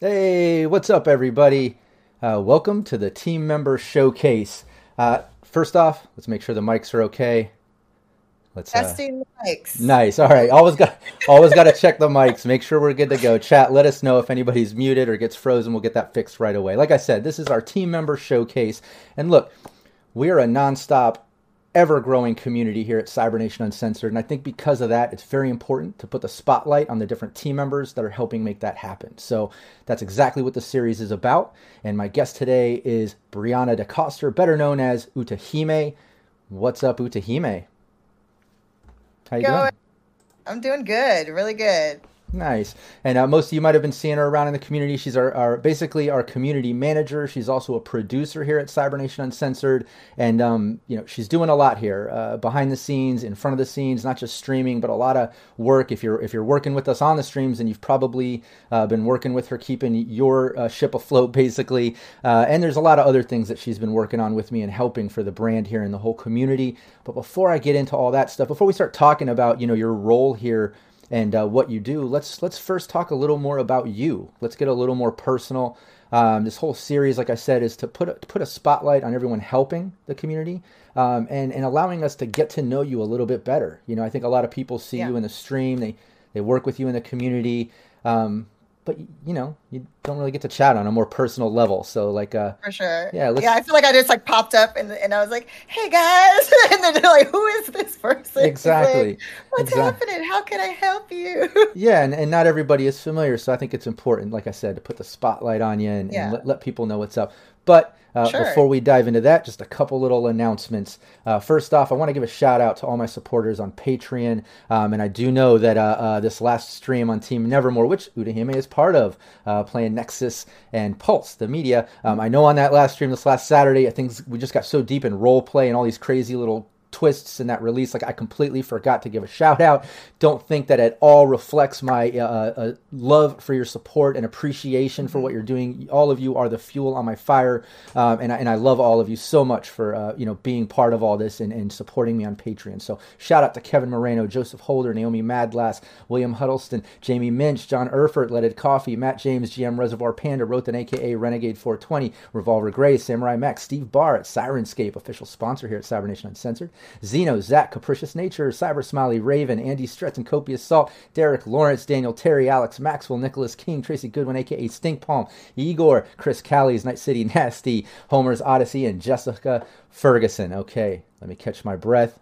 Hey, what's up, everybody? Uh, welcome to the team member showcase. Uh, first off, let's make sure the mics are okay. Let's uh, Testing the mics. Nice. All right. Always got always got to check the mics. Make sure we're good to go. Chat. Let us know if anybody's muted or gets frozen. We'll get that fixed right away. Like I said, this is our team member showcase. And look, we are a nonstop, ever growing community here at Cybernation Uncensored. And I think because of that, it's very important to put the spotlight on the different team members that are helping make that happen. So that's exactly what the series is about. And my guest today is Brianna DeCoster, better known as Utahime. What's up, Utahime? How you Go. doing? I'm doing good, really good. Nice. And uh, most of you might have been seeing her around in the community. She's our, our basically our community manager. She's also a producer here at Cyber Nation Uncensored, and um, you know she's doing a lot here uh, behind the scenes, in front of the scenes, not just streaming, but a lot of work. If you're if you're working with us on the streams, and you've probably uh, been working with her, keeping your uh, ship afloat, basically. Uh, and there's a lot of other things that she's been working on with me and helping for the brand here and the whole community. But before I get into all that stuff, before we start talking about you know your role here and uh, what you do. Let's let's first talk a little more about you. Let's get a little more personal. Um, this whole series, like I said, is to put a, to put a spotlight on everyone helping the community um, and and allowing us to get to know you a little bit better. You know, I think a lot of people see Yeah. you in the stream, they they work with you in the community, um, but you know you don't really get to chat on a more personal level. So like, uh, For sure. Yeah, yeah, I feel like I just like popped up and, and I was like, hey guys. and then they're like, who is this person? It's like, Exactly. What's Exact- happening? How can I help you? Yeah, and, and not everybody is familiar, so I think it's important, like I said, to put the spotlight on you and, Yeah. and let, let people know what's up. But uh, Sure. before we dive into that, just a couple little announcements. Uh, first off, I want to give a shout out to all my supporters on Patreon, um, and I do know that uh, uh, this last stream on Team Nevermore, which Utahime is part of, uh, playing Nexus and Pulse, the media. Um, I know on that last stream this last Saturday, I think we just got so deep in role play and all these crazy little twists in that release. Like I completely forgot to give a shout out. Don't think that at all reflects my uh, uh, love for your support and appreciation for what you're doing. All of you are the fuel on my fire, um, and I, and I love all of you so much for uh, you know being part of all this and, and supporting me on Patreon. So shout out to Kevin Moreno, Joseph Holder, Naomi Madglass, William Huddleston, Jamie Minch, John Erfurt, Leaded Coffee, Matt James, GM Reservoir Panda, Rothan, aka Renegade 420, Revolver Gray, Samurai Max, Steve Barr at Syrinscape, official sponsor here at Cyber Nation Uncensored, Zeno, Zach, Capricious Nature, Cyber Smiley, Raven, Andy Stretton, Copious Salt, Derek, Lawrence, Daniel, Terry, Alex, Maxwell, Nicholas King, Tracy Goodwin, aka Stink Palm, Igor, Chris Callies, Night City Nasty, Homer's Odyssey, and Jessica Ferguson. Okay, let me catch my breath.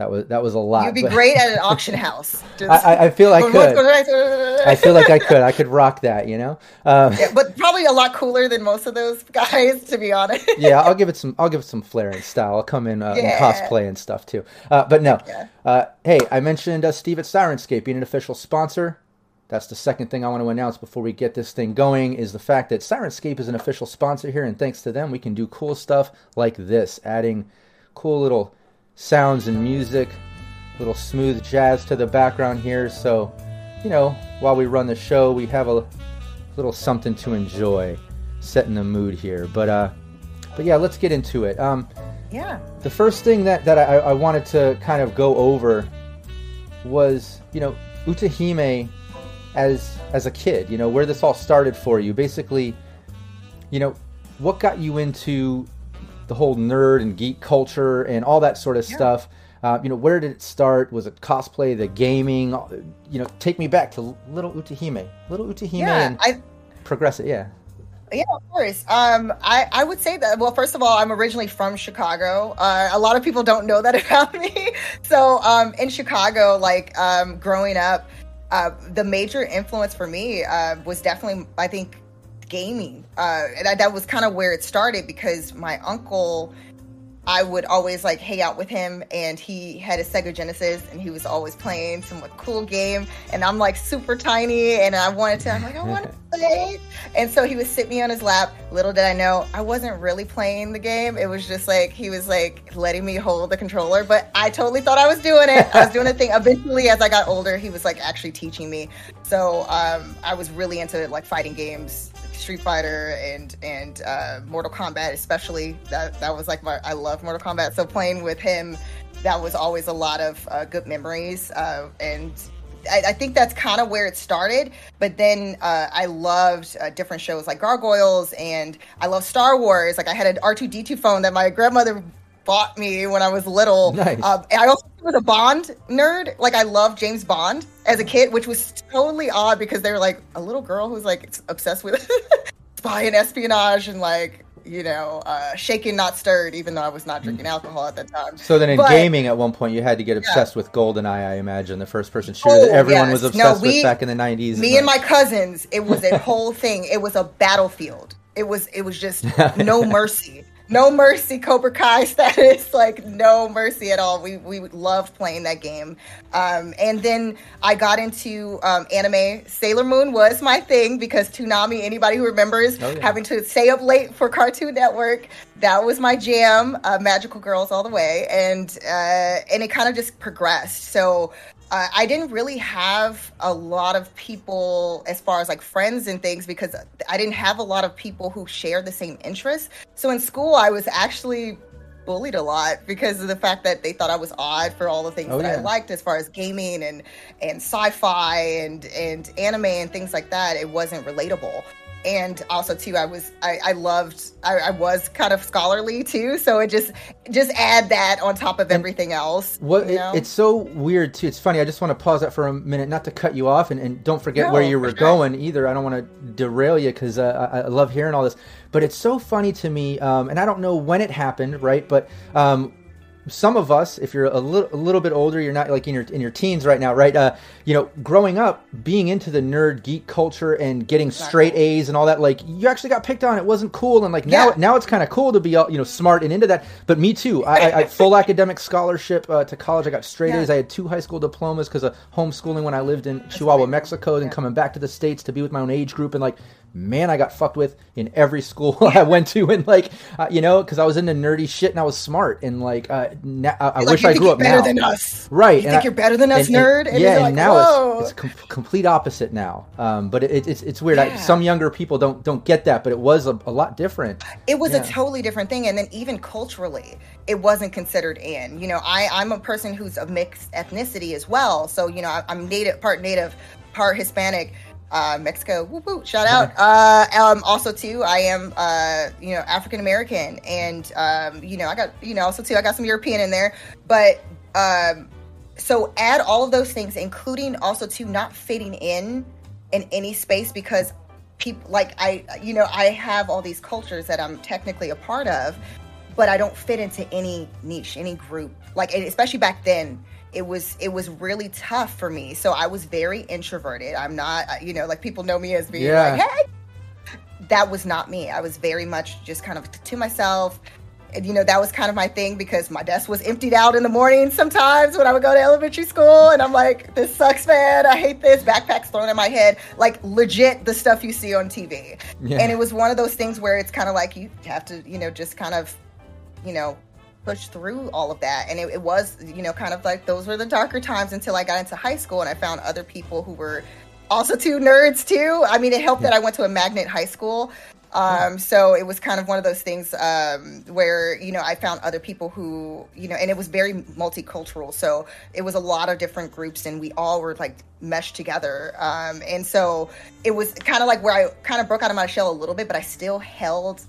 That was that was a lot. You'd be but- great at an auction house. Just- I, I- feel I could. I feel like I could. I could rock that, you know. Um, Yeah, but probably a lot cooler than most of those guys, to be honest. yeah, I'll give it some. I'll give it some flair and style. I'll come in, uh, Yeah. cosplay and stuff too. Uh, but no, Yeah. uh, hey, I mentioned uh, Steve at Syrinscape being an official sponsor. That's the second thing I want to announce before we get this thing going is the fact that Syrinscape is an official sponsor here, and thanks to them, we can do cool stuff like this, adding cool little sounds and music, little smooth jazz to the background here. So, you know, while we run the show, we have a little something to enjoy, setting the mood here. But uh, but yeah, let's get into it. Um, Yeah. the first thing that, that I, I wanted to kind of go over was, you know, Utahime as as a kid, you know, where this all started for you. Basically, you know, what got you into the whole nerd and geek culture and all that sort of stuff. Uh, you know, where did it start? Was it cosplay, the gaming? You know, take me back to little Utahime, little Utahime, Yeah. and I progress it. Yeah, Yeah, of course. Um, I, I would say that, well, first of all, I'm originally from Chicago. Uh, a lot of people don't know that about me. So, um, in Chicago, like, um, growing up, uh, the major influence for me, uh, was definitely, I think, gaming. Uh, that, that was kind of where it started because my uncle, I would always like hang out with him, and he had a Sega Genesis, and he was always playing some like, cool game. And I'm like super tiny, and I wanted to. I'm like, I want to play. And so he would sit me on his lap. Little did I know, I wasn't really playing the game. It was just like he was like letting me hold the controller, but I totally thought I was doing it. I was doing a thing. Eventually, as I got older, he was like actually teaching me. So um, I was really into like fighting games. Street Fighter and and uh, Mortal Kombat, especially that that was like my I love Mortal Kombat. So playing with him, that was always a lot of uh, good memories. Uh, and I, I think that's kind of where it started. But then uh, I loved uh, different shows like Gargoyles, and I love Star Wars. Like I had an R two D two phone that my grandmother bought me when I was little. Nice. Um, I also was a Bond nerd. Like I loved James Bond as a kid, which was totally odd because they were like a little girl who's like obsessed with spy and espionage and like you know uh, shaken not stirred. Even though I was not drinking alcohol at that time. So then in But- gaming at one point you had to get obsessed with GoldenEye, I imagine, the first person shooter that Oh, everyone was yes. obsessed No, with we- back in the 90s. me and my cousins it was a whole thing it was a battlefield it was it was just no mercy no mercy cobra kai status. Like no mercy at all. We we loved playing that game. Um and then i got into um anime. Sailor moon was my thing because toonami anybody who remembers Oh, yeah. having to stay up late for cartoon network that was my jam uh, magical girls all the way. And uh and it kind of just progressed. So uh, I didn't really have a lot of people as far as like friends and things because I didn't have a lot of people who shared the same interests. So in school, I was actually bullied a lot because of the fact that they thought I was odd for all the things Oh, that yeah. I liked as far as gaming and and sci-fi and and anime and things like that. It wasn't relatable. And also too, I was I, I loved I, I was kind of scholarly too, so it just just add that on top of everything else. What you it, it's so weird too. It's funny. I just want to pause that for a minute, not to cut you off, and, and don't forget No, where you were sure. going either. I don't want to derail you because uh, I, I love hearing all this. But it's so funny to me, um, and I don't know when it happened, right? But um, some of us, if you're a little, a little bit older, you're not like in your in your teens right now, right? Uh, you know, growing up, being into the nerd geek culture and getting straight A's and all that, like you actually got picked on. It wasn't cool, and like now, Yeah. now it's kind of cool to be, all, you know, smart and into that. But me too. I, I, I full academic scholarship uh, to college. I got straight Yeah. A's. I had two high school diplomas because of homeschooling when I lived in Chihuahua, Mexico, then coming back to the states to be with my own age group, and like. Man, I got fucked with in every school I went to, and like, uh, you know, because I was into nerdy shit and I was smart, and like, uh, na- I, I Like, wish I grew up better now. than us. Right. You and think I- you're better than us, and- and- nerd? And yeah, and like, now "Whoa." it's, it's com- complete opposite now. Um, but it, it's it's weird. I, some younger people don't don't get that, but it was a, a lot different. it was Yeah. a totally different thing and then even culturally it wasn't considered in you know i i'm a person who's of mixed ethnicity as well so you know I, i'm native part native part hispanic uh, Mexico, whoop, whoop, shout out. Uh, um, also too, I am, uh, you know, African American, and um, you know, I got, you know, also too, I got some European in there. But um, so add all of those things, including also to not fitting in in any space because people like I, you know, I have all these cultures that I'm technically a part of, but I don't fit into any niche, any group. Like, especially back then, it was it was really tough for me. So I was very introverted. I'm not, uh, you know, like people know me as being Yeah. like, hey. That was not me. I was very much just kind of to myself. And, you know, that was kind of my thing because my desk was emptied out in the morning sometimes when I would go to elementary school. And I'm like, this sucks, man. I hate this. Backpacks thrown in my head. Like, legit, the stuff you see on TV. Yeah. And it was one of those things where it's kind of like you have to, you know, just kind of, you know, push through all of that. And it, it was, you know, kind of like those were the darker times until I got into high school and I found other people who were also two nerds too. I mean, it helped that I went to a magnet high school. Um, so it was kind of one of those things um, where you know I found other people who you know, and it was very multicultural. So it was a lot of different groups, and we all were like meshed together. Um, and so it was kind of like where I kind of broke out of my shell a little bit, but I still held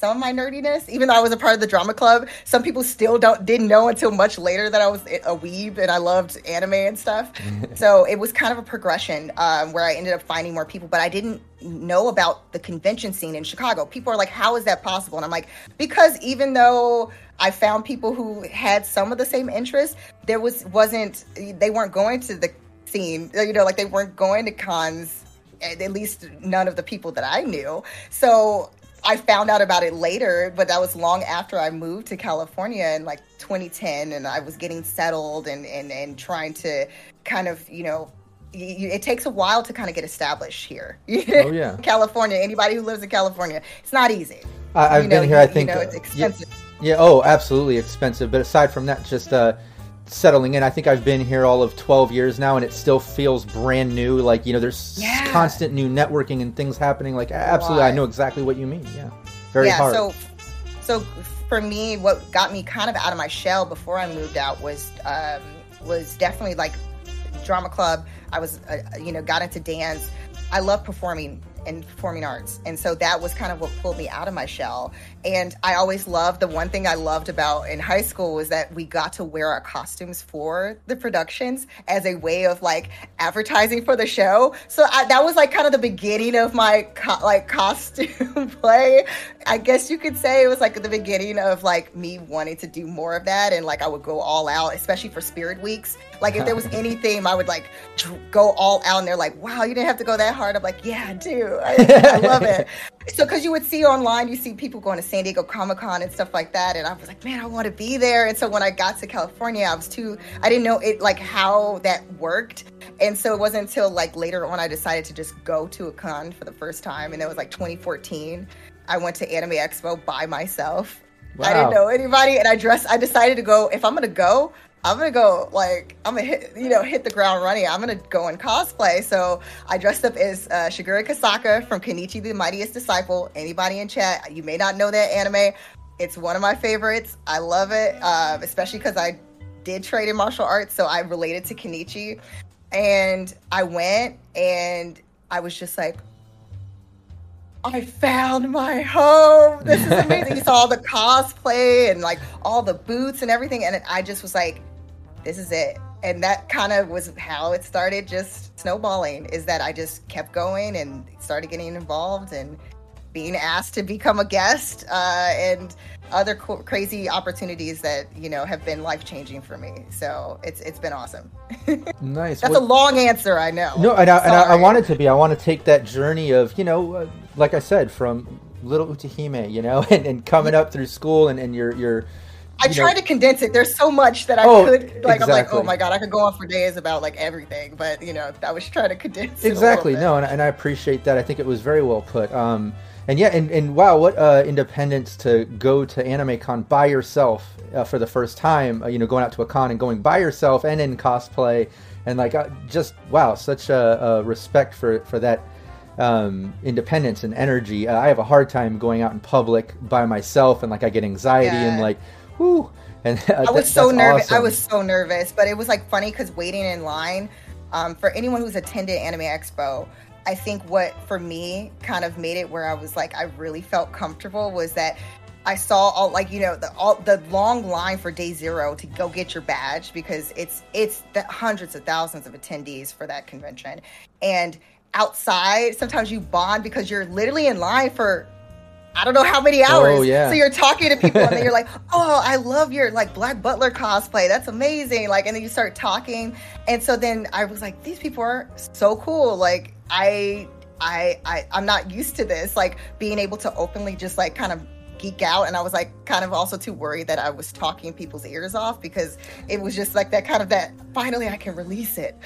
some of my nerdiness, even though I was a part of the drama club. Some people still don't didn't know until much later that I was a weeb and I loved anime and stuff. so it was kind of a progression um, where I ended up finding more people, but I didn't know about the convention scene in Chicago. People are like, "How is that possible?" And I'm like, because even though I found people who had some of the same interests, there was wasn't they weren't going to the scene. You know, like they weren't going to cons at least none of the people that I knew. So I found out about it later, but that was long after I moved to California in like 2010 and I was getting settled and, and, and trying to kind of, you know, it takes a while to kind of get established here. Oh, yeah. California, anybody who lives in California, it's not easy. I, have You know, been here, I think. you know, it's uh, expensive. Yeah, yeah, oh, absolutely expensive. But aside from that, just uh, settling in. I think I've been here all of 12 years now, and it still feels brand new. Like, you know, there's Yeah. constant new networking and things happening. Like, absolutely, I know exactly what you mean. Yeah. Very yeah, hard. so so for me, what got me kind of out of my shell before I moved out was um, was definitely like drama club. I was uh, you know got into dance. I love performing and performing arts, and so that was kind of what pulled me out of my shell. And I always loved the one thing I loved about in high school was that we got to wear our costumes for the productions as a way of like advertising for the show. So I, that was like kind of the beginning of my co- like costume play. I guess you could say it was like the beginning of like me wanting to do more of that, and like I would go all out, especially for Spirit Weeks. Like if there was any theme, I would like go all out, and they're like, "Wow, you didn't have to go that hard." I'm like, "Yeah, I do. I, I love it." So because you would see online, you see people going to San Diego Comic Con and stuff like that, and I was like, "Man, I want to be there." And so when I got to California, I was too. I didn't know it like how that worked, and so it wasn't until like later on I decided to just go to a con for the first time, and it was like 2014. I went to Anime Expo by myself. I didn't know anybody, and I dressed. I decided to go. If I'm gonna go, I'm gonna go like I'm gonna hit, you know, hit the ground running. I'm gonna go in cosplay. So I dressed up as uh, Shigure Kosaka from Kenichi the Mightiest Disciple. Anybody in chat, you may not know that anime. It's one of my favorites. I love it, um, especially because I did trade in martial arts, so I related to Kenichi. And I went, and I was just like, I found my home. This is amazing. you saw all the cosplay and like all the boots and everything. And I just was like, this is it. And that kind of was how it started just snowballing is that I just kept going and started getting involved and being asked to become a guest uh, and other co- crazy opportunities that, you know, have been life changing for me. So it's it's been awesome. nice. That's Well- a long answer, I know. No, and I, and I, I wanted to be. I want to take that journey of, you know, uh, like I said, from little Utahime, you know, and, and coming up through school and, and your, your, I tried know- to condense it. There's so much that I Oh, could like. I'm like, oh my god, I could go on for days about like everything. But you know, I was trying to condense exactly no and, and i appreciate that i think it was very well put um and yeah and, and wow what uh independence to go to anime con by yourself uh, for the first time uh, you know going out to a con and going by yourself and in cosplay and like uh, just wow such a, a respect for for that um independence and energy uh, i have a hard time going out in public by myself and like i get anxiety and like whoo and I was so nervous. I was so nervous, but it was like funny because waiting in line um, for anyone who's attended Anime Expo, I think what for me kind of made it where I was like I really felt comfortable was that I saw all like you know the all the long line for day zero to go get your badge because it's it's the hundreds of thousands of attendees for that convention. And outside sometimes you bond because you're literally in line for I don't know how many oh, hours. Oh, yeah. So you're talking to people and then you're like, oh, I love your like Black Butler cosplay. That's amazing. Like, and then you start talking. And so then I was like, these people are so cool. Like, I, I, I, I'm not used to this. Like being able to openly just like kind of geek out. And I was like, kind of also too worried that I was talking people's ears off because it was just like that kind of that finally I can release it.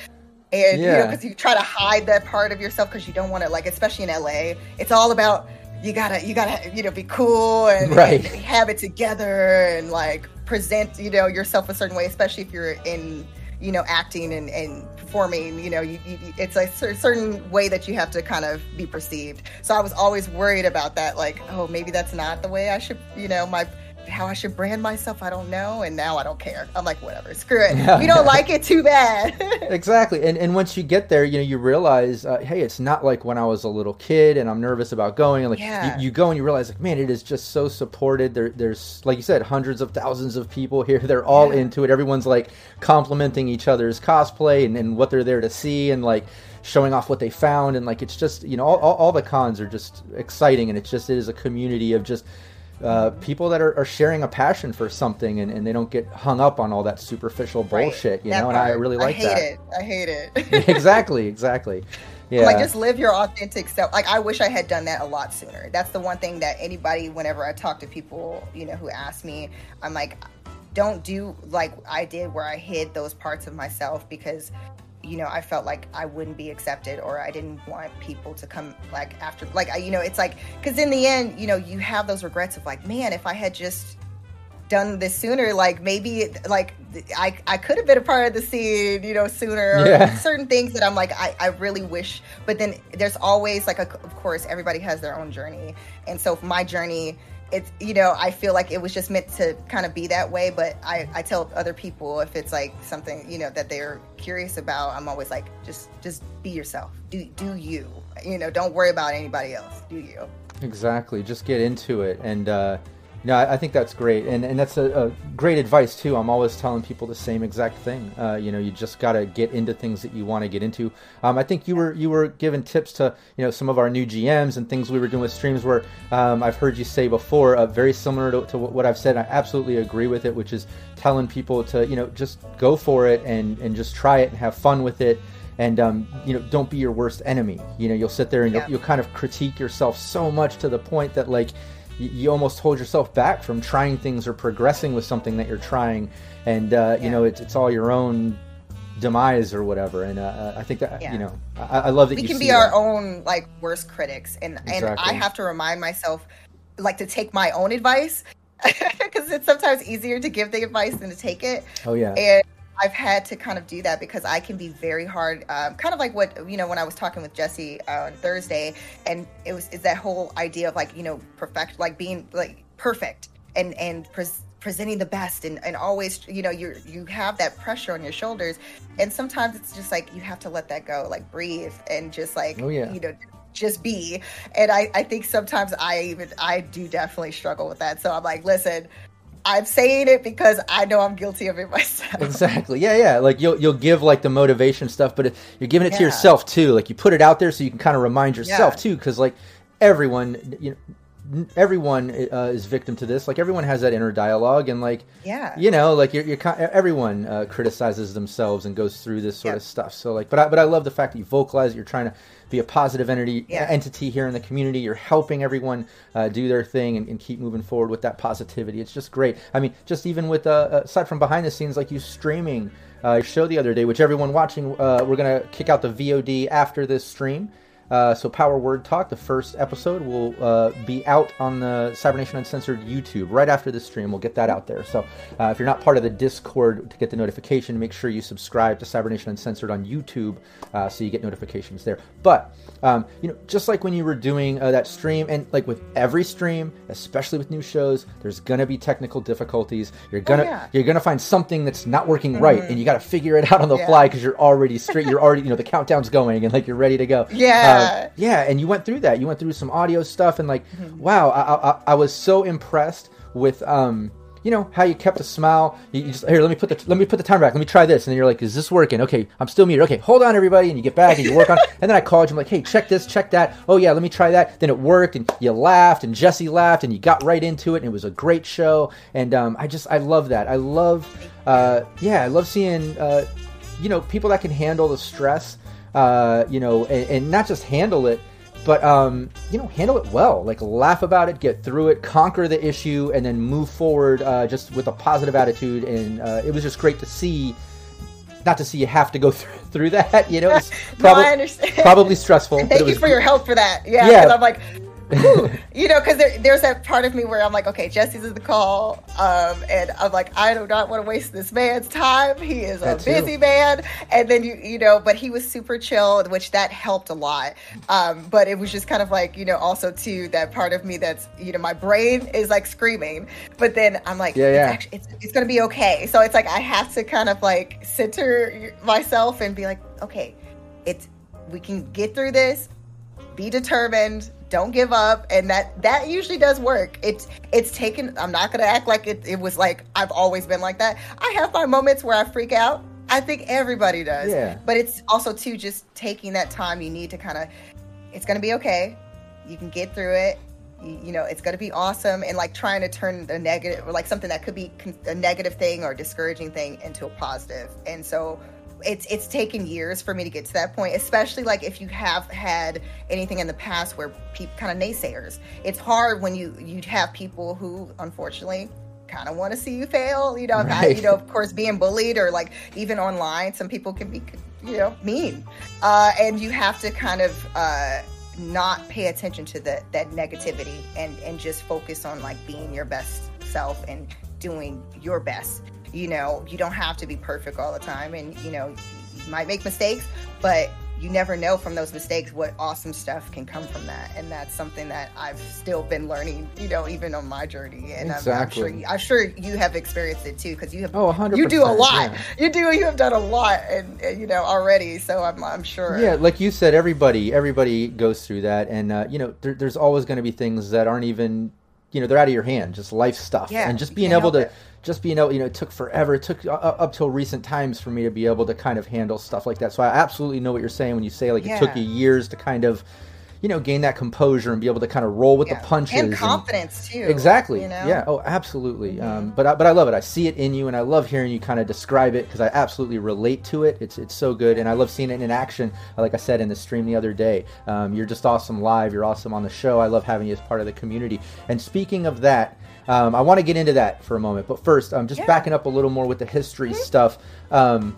And you know, because you try to hide that part of yourself because you don't want to like, especially in LA, it's all about you gotta you gotta you know be cool and Right. have it together and like present you know yourself a certain way, especially if you're in you know acting and, and performing you know you, you, it's a cer- certain way that you have to kind of be perceived so i was always worried about that like oh maybe that's not the way i should you know my how I should brand myself, I don't know, and now I don't care. I'm like, whatever, screw it. If you don't like it, too bad. exactly, and and once you get there, you know, you realize, uh, hey, it's not like when I was a little kid and I'm nervous about going. And like, Yeah. you, you go and you realize, like, man, it is just so supported. There, there's like you said, hundreds of thousands of people here. They're all Yeah. into it. Everyone's like complimenting each other's cosplay and, and what they're there to see, and like showing off what they found. And like, it's just you know, all, all, all the cons are just exciting, and it's just it is a community of just uh, people that are, are sharing a passion for something and, and they don't get hung up on all that superficial Right. bullshit, you That know, and I really like that. I hate that. it. I hate it. exactly, exactly. Yeah. Like just live your authentic self. Like I wish I had done that a lot sooner. That's the one thing that anybody, whenever I talk to people, you know, who ask me, I'm like, don't do like I did where I hid those parts of myself because, you know, I felt like I wouldn't be accepted or I didn't want people to come like after, like I, you know, it's like because in the end, you know, you have those regrets of like, man, if I had just done this sooner like maybe it- like i i could have been a part of the scene you know sooner or Yeah. certain things that i'm like I, I really wish but then there's always like a, of course everybody has their own journey and so my journey it's you know i feel like it was just meant to kind of be that way but i i tell other people if it's like something you know that they're curious about i'm always like just just be yourself. Do do you. You know don't worry about anybody else. Do you. Exactly. Just get into it, and uh, no, I, think that's great, and and that's a, a great advice too. I'm always telling people the same exact thing. Uh, you know, you just got to get into things that you want to get into. Um, I think you were you were giving tips to you know some of our new GMs and things we were doing with streams where um, I've heard you say before, uh, very similar to, to what I've said. I absolutely agree with it, which is telling people to you know just go for it and and just try it and have fun with it and um, you know don't be your worst enemy you know you'll sit there and Yeah. you'll, you'll kind of critique yourself so much to the point that like you almost hold yourself back from trying things or progressing with something that you're trying. And uh, you know it's, it's all your own demise or whatever. And uh, i think that Yeah. you know I, I love that we you can be our that. own like worst critics. And and i have to remind myself like to take my own advice because it's sometimes easier to give the advice than to take it. Oh yeah. And I've had to kind of do that because I can be very hard, um, kind of like what you know when I was talking with Jesse uh, on Thursday, and it was is that whole idea of like you know perfect, like being like perfect and and pres- presenting the best, and and always you know you you have that pressure on your shoulders, and sometimes it's just like you have to let that go, like breathe, and just like Oh, yeah. you know just be. And I, I think sometimes i even i do definitely struggle with that. So i'm like listen i'm saying it because i know i'm guilty of it myself. Exactly. Yeah yeah. Like you'll you'll give like the motivation stuff but it, you're giving it to yourself too. Like you put it out there so you can kind of remind yourself Yeah. too because like everyone you know everyone uh, is victim to this. Like everyone has that inner dialogue and like Yeah. you know like you're, you're everyone uh, criticizes themselves and goes through this sort Yep. of stuff. So like but I, but I love the fact that you vocalize it, you're trying to be a positive entity Yeah. entity here in the community. You're helping everyone uh, do their thing and, and keep moving forward with that positivity. It's just great. I mean just even with uh, aside from behind the scenes like you streaming uh, your show the other day which everyone watching uh, we're gonna kick out the vod after this stream uh, so Power Word Talk, the first episode, will uh, be out on the Cybernation Uncensored YouTube right after this stream. We'll get that out there. So uh, if you're not part of the Discord to get the notification, make sure you subscribe to Cybernation Uncensored on YouTube uh, so you get notifications there. But um, you know, just like when you were doing uh, that stream, and like with every stream, especially with new shows, there's gonna be technical difficulties. You're gonna Oh, yeah. you're gonna find something that's not working right, and you got to figure it out on the Yeah. fly because you're already straight. You're already you know the countdown's going and like you're ready to go. Yeah. Uh, yeah, and you went through that. You went through some audio stuff, and like, wow, I, I, I was so impressed with, um, you know, how you kept a smile. You, you just here, let me put the let me put the timer back. Let me try this, and then you're like, is this working? Okay, I'm still muted. Okay, hold on, everybody, and you get back and you work on. And then I called you. I'm like, hey, check this, check that. Oh yeah, let me try that. Then it worked, and you laughed, and Jesse laughed, and you got right into it, and it was a great show. And um, I just I love that. I love, uh, yeah, I love seeing, uh, you know, people that can handle the stress uh, you know, and, and not just handle it, but um, you know, handle it well. Like laugh about it, get through it, conquer the issue, and then move forward uh, just with a positive attitude. And uh, it was just great to see. Not to see you have to go through, through that, you know. It's No, probably understand. probably stressful. Thank you for your help for that. Yeah, Yeah. because I'm like, you know, because there, there's that part of me where I'm like, okay, Jesse's in the call, um, and I'm like, I do not want to waste this man's time. He is a too. busy man, and then you, you know, but he was super chill, which that helped a lot. Um, but it was just kind of like, you know, also too that part of me that's, you know, my brain is like screaming, but then I'm like, Yeah, it's yeah. actually, it's, it's gonna be okay. So it's like I have to kind of like center myself and be like, okay, it's we can get through this be determined don't give up and that that usually does work. It's it's taken i'm not gonna act like it, it was like i've always been like that. I have my moments where i freak out. I think everybody does. Yeah. but it's also too just taking that time you need to kind of it's gonna be okay. You can get through it. You, you know it's gonna be awesome and like trying to turn the negative or like something that could be a negative thing or discouraging thing into a positive. And so it's it's taken years for me to get to that point especially like if you have had anything in the past where people kind of naysayers. It's hard when you you have people who unfortunately kind of want to see you fail you know Right. you know of course being bullied or like even online some people can be you know mean. Uh and you have to kind of uh not pay attention to the, that negativity and and just focus on like being your best self and doing your best you know you don't have to be perfect all the time and you know you might make mistakes but you never know from those mistakes what awesome stuff can come from that and that's something that i've still been learning you know even on my journey and I'm- I'm, sure you, i'm sure you have experienced it too because you have Oh, 100%. you do a lot yeah. you do you have done a lot and, and, you know already so i'm, I'm sure Yeah, like you said, everybody everybody goes through that, and uh, you know, there, there's always going to be things that aren't even, you know, they're out of your hand, just life stuff, Yeah, and just being able to, it. Just being able, you know, it took forever. It took up till recent times for me to be able to kind of handle stuff like that. So I absolutely know what you're saying when you say like it took you years to kind of, you know, gain that composure and be able to kind of roll with Yeah. the punches and confidence too Exactly. you know? Mm-hmm. Yeah. Oh, absolutely. Um, but I, but I love it. I see it in you, and I love hearing you kind of describe it because I absolutely relate to it. It's it's so good, and I love seeing it in action. Like I said in the stream the other day, um, you're just awesome live. You're awesome on the show. I love having you as part of the community. And speaking of that. Um, I want to get into that for a moment, but first, um, just Yeah. backing up a little more with the history stuff. Um,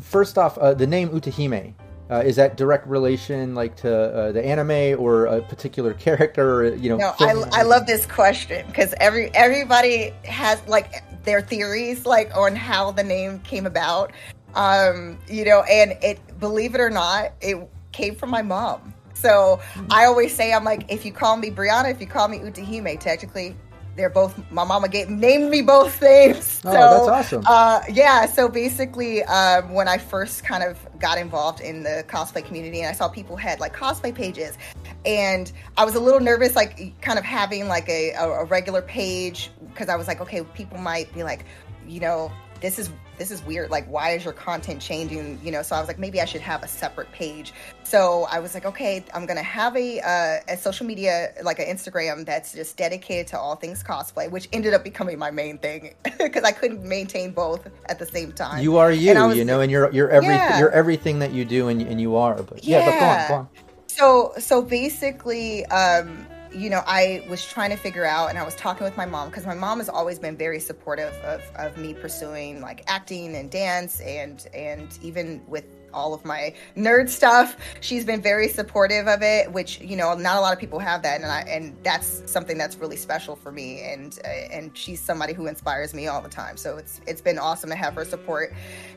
first off, uh, the name Utahime, uh, is that direct relation like to uh, the anime or a particular character? Or, you know, No, I, I love this question because every everybody has like their theories like on how the name came about. Um, you know, and it believe it or not, it came from my mom. So I always say I'm like, if you call me Brianna, if you call me Utahime, technically they're both my mama gave named me both names. Oh, so, that's awesome. Uh, yeah, so basically, um, when I first kind of got involved in the cosplay community, and I saw people had like cosplay pages, and I was a little nervous, like kind of having like a, a, a regular page, because I was like, okay, people might be like, you know, this is this is weird. Like, why is your content changing? You know, so I was like, maybe I should have a separate page. So I was like, okay, I'm gonna have a uh, a social media like an Instagram that's just dedicated to all things cosplay, which ended up becoming my main thing because I couldn't maintain both at the same time. You are you, was- you know, and you're you're everything. Yeah. You're everything that you do, and and you are. But yeah, but go on, go on. So so basically, um, you know, I was trying to figure out, and I was talking with my mom because my mom has always been very supportive of, of me pursuing like acting and dance, and and even with all of my nerd stuff, she's been very supportive of it. Which you know, not a lot of people have that, and I and that's something that's really special for me. And uh, and she's somebody who inspires me all the time. So it's it's been awesome to have her support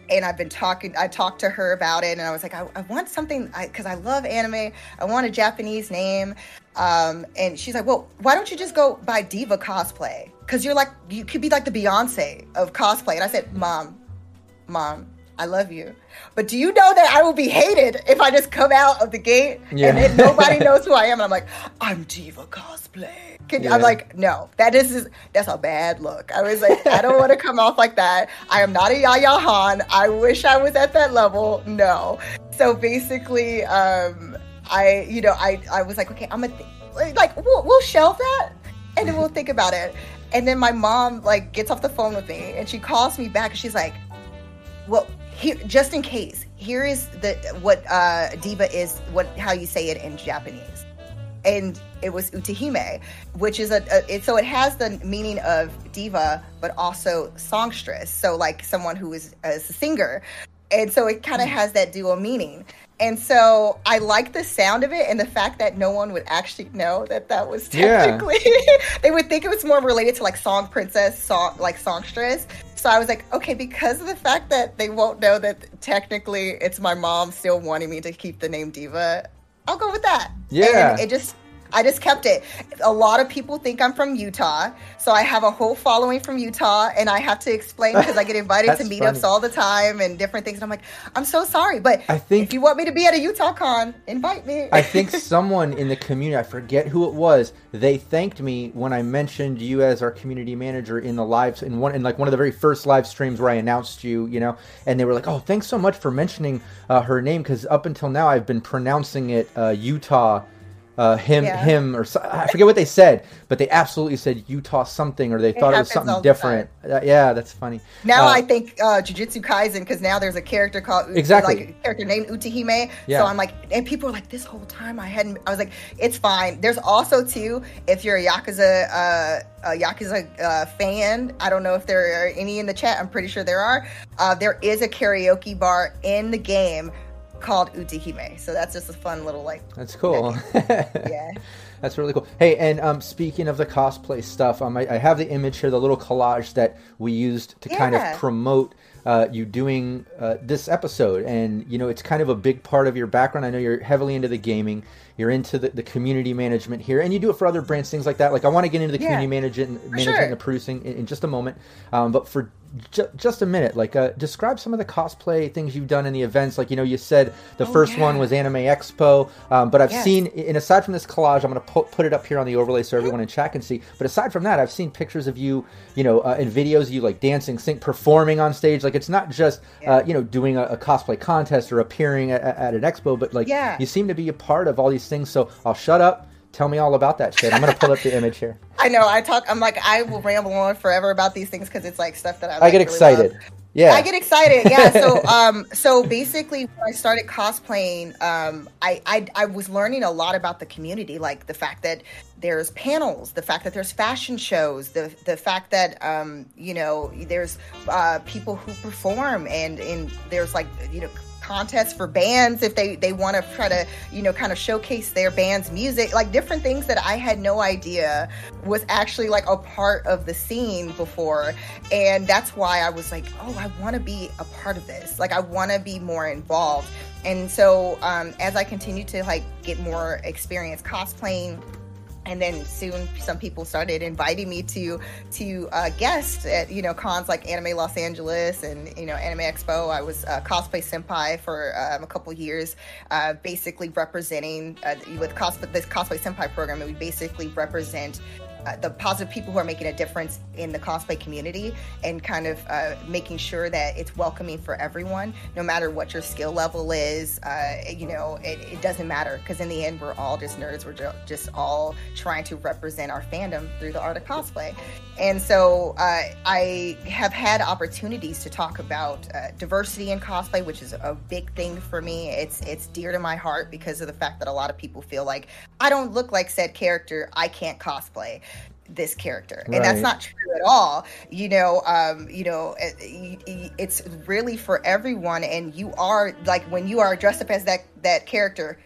and I've been talking. I talked to her about it, and I was like, I, I want something because I, love anime. I want a Japanese name, um, and she's like, Well, why don't you just go by Diva Cosplay? Because you're like, you could be like the Beyonce of cosplay. And I said, Mom, Mom, I love you, but do you know that I will be hated if I just come out of the gate Yeah. and then nobody knows who I am? And I'm like, I'm Diva Cosplay. Can, Yeah. I'm like, no, that is that's a bad look. I was like, I don't want to come off like that. I am not a Yaya Han. I wish I was at that level. No. So basically, um, I, you know, I, I was like, okay, I'm a, th- like, we'll, we'll shelve that, and then we'll think about it. And then my mom like gets off the phone with me, and she calls me back, and she's like, well, here, just in case, here is the what uh, diva is, what how you say it in Japanese. And it was utahime which is a, a it, so it has the meaning of diva but also songstress. So like someone who is, is a singer. And so it kind of has that dual meaning. And so I like the sound of it and the fact that no one would actually know that that was Yeah. technically. they would think it was more related to like song princess, song like songstress. So I was like, okay, because of the fact that they won't know that technically it's my mom still wanting me to keep the name diva, I'll go with that. Yeah. And it just. I just kept it. A lot of people think I'm from Utah, so I have a whole following from Utah, and I have to explain because I get invited to meetups funny. all the time and different things. And I'm like, I'm so sorry, but I think- if you want me to be at a Utah con, invite me. I think someone in the community, I forget who it was, they thanked me when I mentioned you as our community manager in the lives in one in like one of the very first live streams where I announced you, you know, and they were like, "Oh, thanks so much for mentioning uh, her name because up until now I've been pronouncing it uh, Utah." Uh, him, Yeah. him, or I forget what they said, but they absolutely said Utah something, or they thought it was something different. Uh, yeah, that's funny. now Uh, I think uh, Jujutsu Kaisen because now there's a character called Exactly. like a character named Utahime. Yeah. So I'm like, and people are like, this whole time I hadn't. I was like, it's fine. There's also too, if you're a Yakuza, uh, a Yakuza uh, fan, I don't know if there are any in the chat. I'm pretty sure there are. Uh, there is a karaoke bar in the game called Utahime. So that's just a fun little like, That's cool. yeah. That's really cool. Hey, and um, speaking of the cosplay stuff, um, I, I have the image here, the little collage that we used to kind of promote uh, you doing uh, this episode. And, you know, it's kind of a big part of your background. I know you're heavily into the gaming, you're into the, the community management here, and you do it for other brands, things like that. Like, I want to get into the Yeah. community management, management sure. and the producing in, in just a moment. Um, but for ju- just a minute, like, uh, describe some of the cosplay things you've done in the events. Like, you know, you said the Oh, first one was Anime Expo, um, but I've Yes. seen and aside from this collage, I'm going to put, put it up here on the overlay so everyone in chat can see. But aside from that, I've seen pictures of you, you know, uh, in videos of you like dancing, sing, performing on stage. Like it's not just, uh, you know, doing a, a cosplay contest or appearing at, at an expo, but like Yeah. you seem to be a part of all these things. So I'll shut up. Tell me all about that shit. I'm to pull up the image here. I know. I talk. I'm like, I will ramble on forever about these things because it's like stuff that I. I like, get really excited. love. Yeah. I get excited. Yeah. So, um, so basically, when I started cosplaying, um, I, I, I was learning a lot about the community, like the fact that there's panels, the fact that there's fashion shows, the the fact that um, you know, there's uh, people who perform, and and there's like you know contests for bands if they they want to try to you know kind of showcase their band's music like different things that i had no idea was actually like a part of the scene before. And that's why i was like oh i want to be a part of this. Like i want to be more involved. And so um, as i continue to like get more experience cosplaying and then soon some people started inviting me to to uh, guest at you know cons like Anime Los Angeles and you know Anime Expo. I was uh, cosplay senpai for um, a couple years, uh, basically representing uh, with cosplay this cosplay senpai program. And we basically represent. Uh, the positive people who are making a difference in the cosplay community and kind of uh, making sure that it's welcoming for everyone, no matter what your skill level is. Uh, you know, it, it doesn't matter because in the end, we're all just nerds. We're ju- just all trying to represent our fandom through the art of cosplay. And so uh, I have had opportunities to talk about uh, diversity in cosplay, which is a big thing for me. It's it's dear to my heart because of the fact that a lot of people feel like I don't look like said character, I can't cosplay this character. And that's not true at all. You know um you know it- it- it's really for everyone. And you are like when you are dressed up as that that character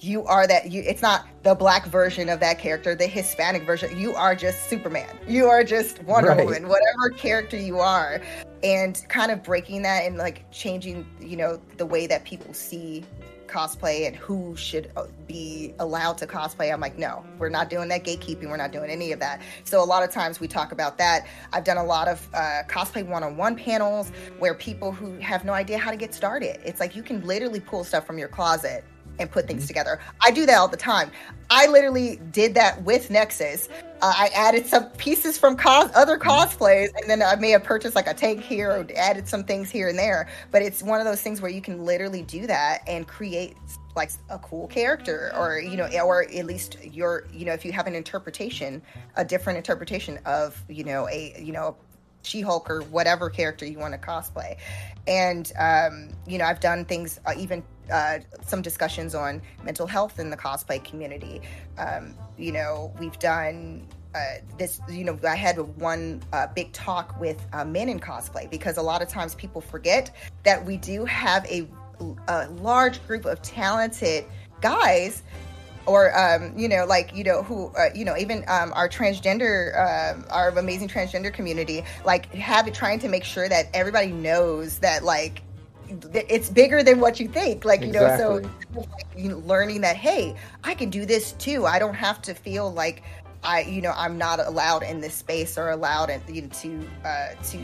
you are that you it's not the black version of that character the hispanic version. You are just superman. You are just wonder Right. woman whatever character you are. And kind of breaking that and like changing you know the way that people see cosplay and who should uh, be allowed to cosplay i'm like no we're not doing that gatekeeping we're not doing any of that. So a lot of times we talk about that. I've done a lot of uh, cosplay one-on-one panels where people who have no idea how to get started it's like you can literally pull stuff from your closet and put things together. I do that all the time. I literally did that with Nexus. Uh, I added some pieces from cos- other cosplays, and then I may have purchased like a tank here or added some things here and there. But it's one of those things where you can literally do that and create like a cool character, or you know, or at least your, you know, if you have an interpretation, a different interpretation of, you know, a, you know, She-Hulk or whatever character you want to cosplay. And um, you know, I've done things uh, even uh, some discussions on mental health in the cosplay community. Um, you know, we've done uh, this, you know, I had one uh, big talk with uh, men in cosplay because a lot of times people forget that we do have a, a large group of talented guys or um, you know like you know who uh, you know even um, our transgender uh, our amazing transgender community like have it trying to make sure that everybody knows that like it's bigger than what you think like you know so like, you know, learning that hey i can do this too i don't have to feel like i you know i'm not allowed in this space or allowed in, you know, to uh to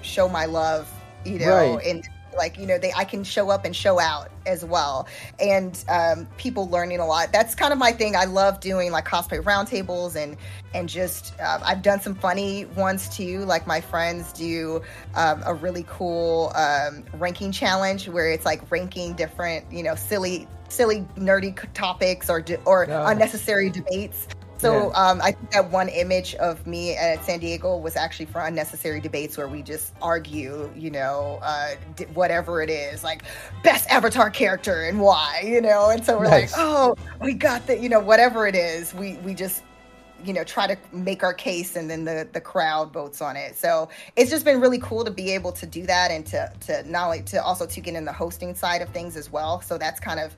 show my love you know Right. in like you know they i can show up and show out as well. And um, people learning a lot. That's kind of my thing. I love doing like cosplay roundtables and and just uh, i've done some funny ones too. Like my friends do um, a really cool um, ranking challenge where it's like ranking different you know silly silly nerdy topics or or unnecessary debates so Yeah. um, I think that one image of me at San Diego was actually for unnecessary debates where we just argue, you know, uh, d- whatever it is, like best avatar character and why, you know. And so we're Nice. like, oh, we got the, you know, whatever it is, we we just you know try to make our case and then the the crowd votes on it so it's just been really cool to be able to do that and to to not only to also to get in the hosting side of things as well so that's kind of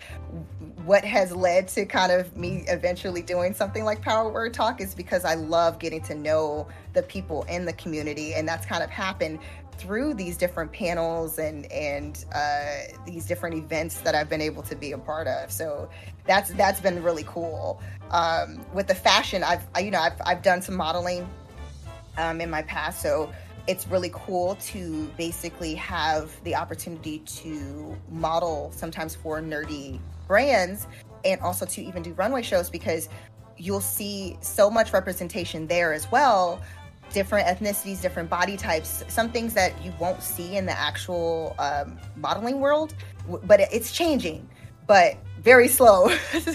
what has led to kind of me eventually doing something like power word talk is because i love getting to know the people in the community and that's kind of happened through these different panels and and uh, these different events that I've been able to be a part of. So that's that's been really cool. Um, with the fashion, I've you know I've I've done some modeling um, in my past, so it's really cool to basically have the opportunity to model sometimes for nerdy brands and also to even do runway shows because you'll see so much representation there as well different ethnicities different body types some things that you won't see in the actual um, modeling world but it's changing but very slow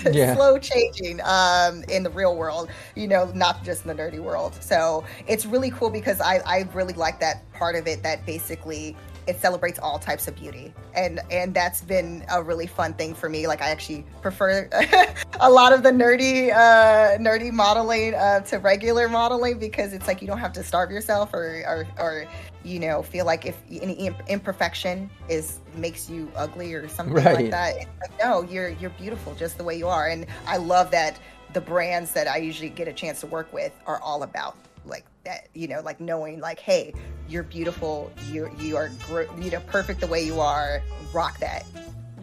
Yeah. slow changing um, in the real world you know not just in the nerdy world so it's really cool because i, I really like that part of it that basically it celebrates all types of beauty. And and that's been a really fun thing for me. Like i actually prefer a lot of the nerdy uh nerdy modeling uh to regular modeling because it's like you don't have to starve yourself or or, or you know feel like if any imperfection is makes you ugly or something Right. like that like, no you're you're beautiful just the way you are. And i love that the brands that i usually get a chance to work with are all about that you know like knowing like hey you're beautiful you you are you know perfect the way you are rock that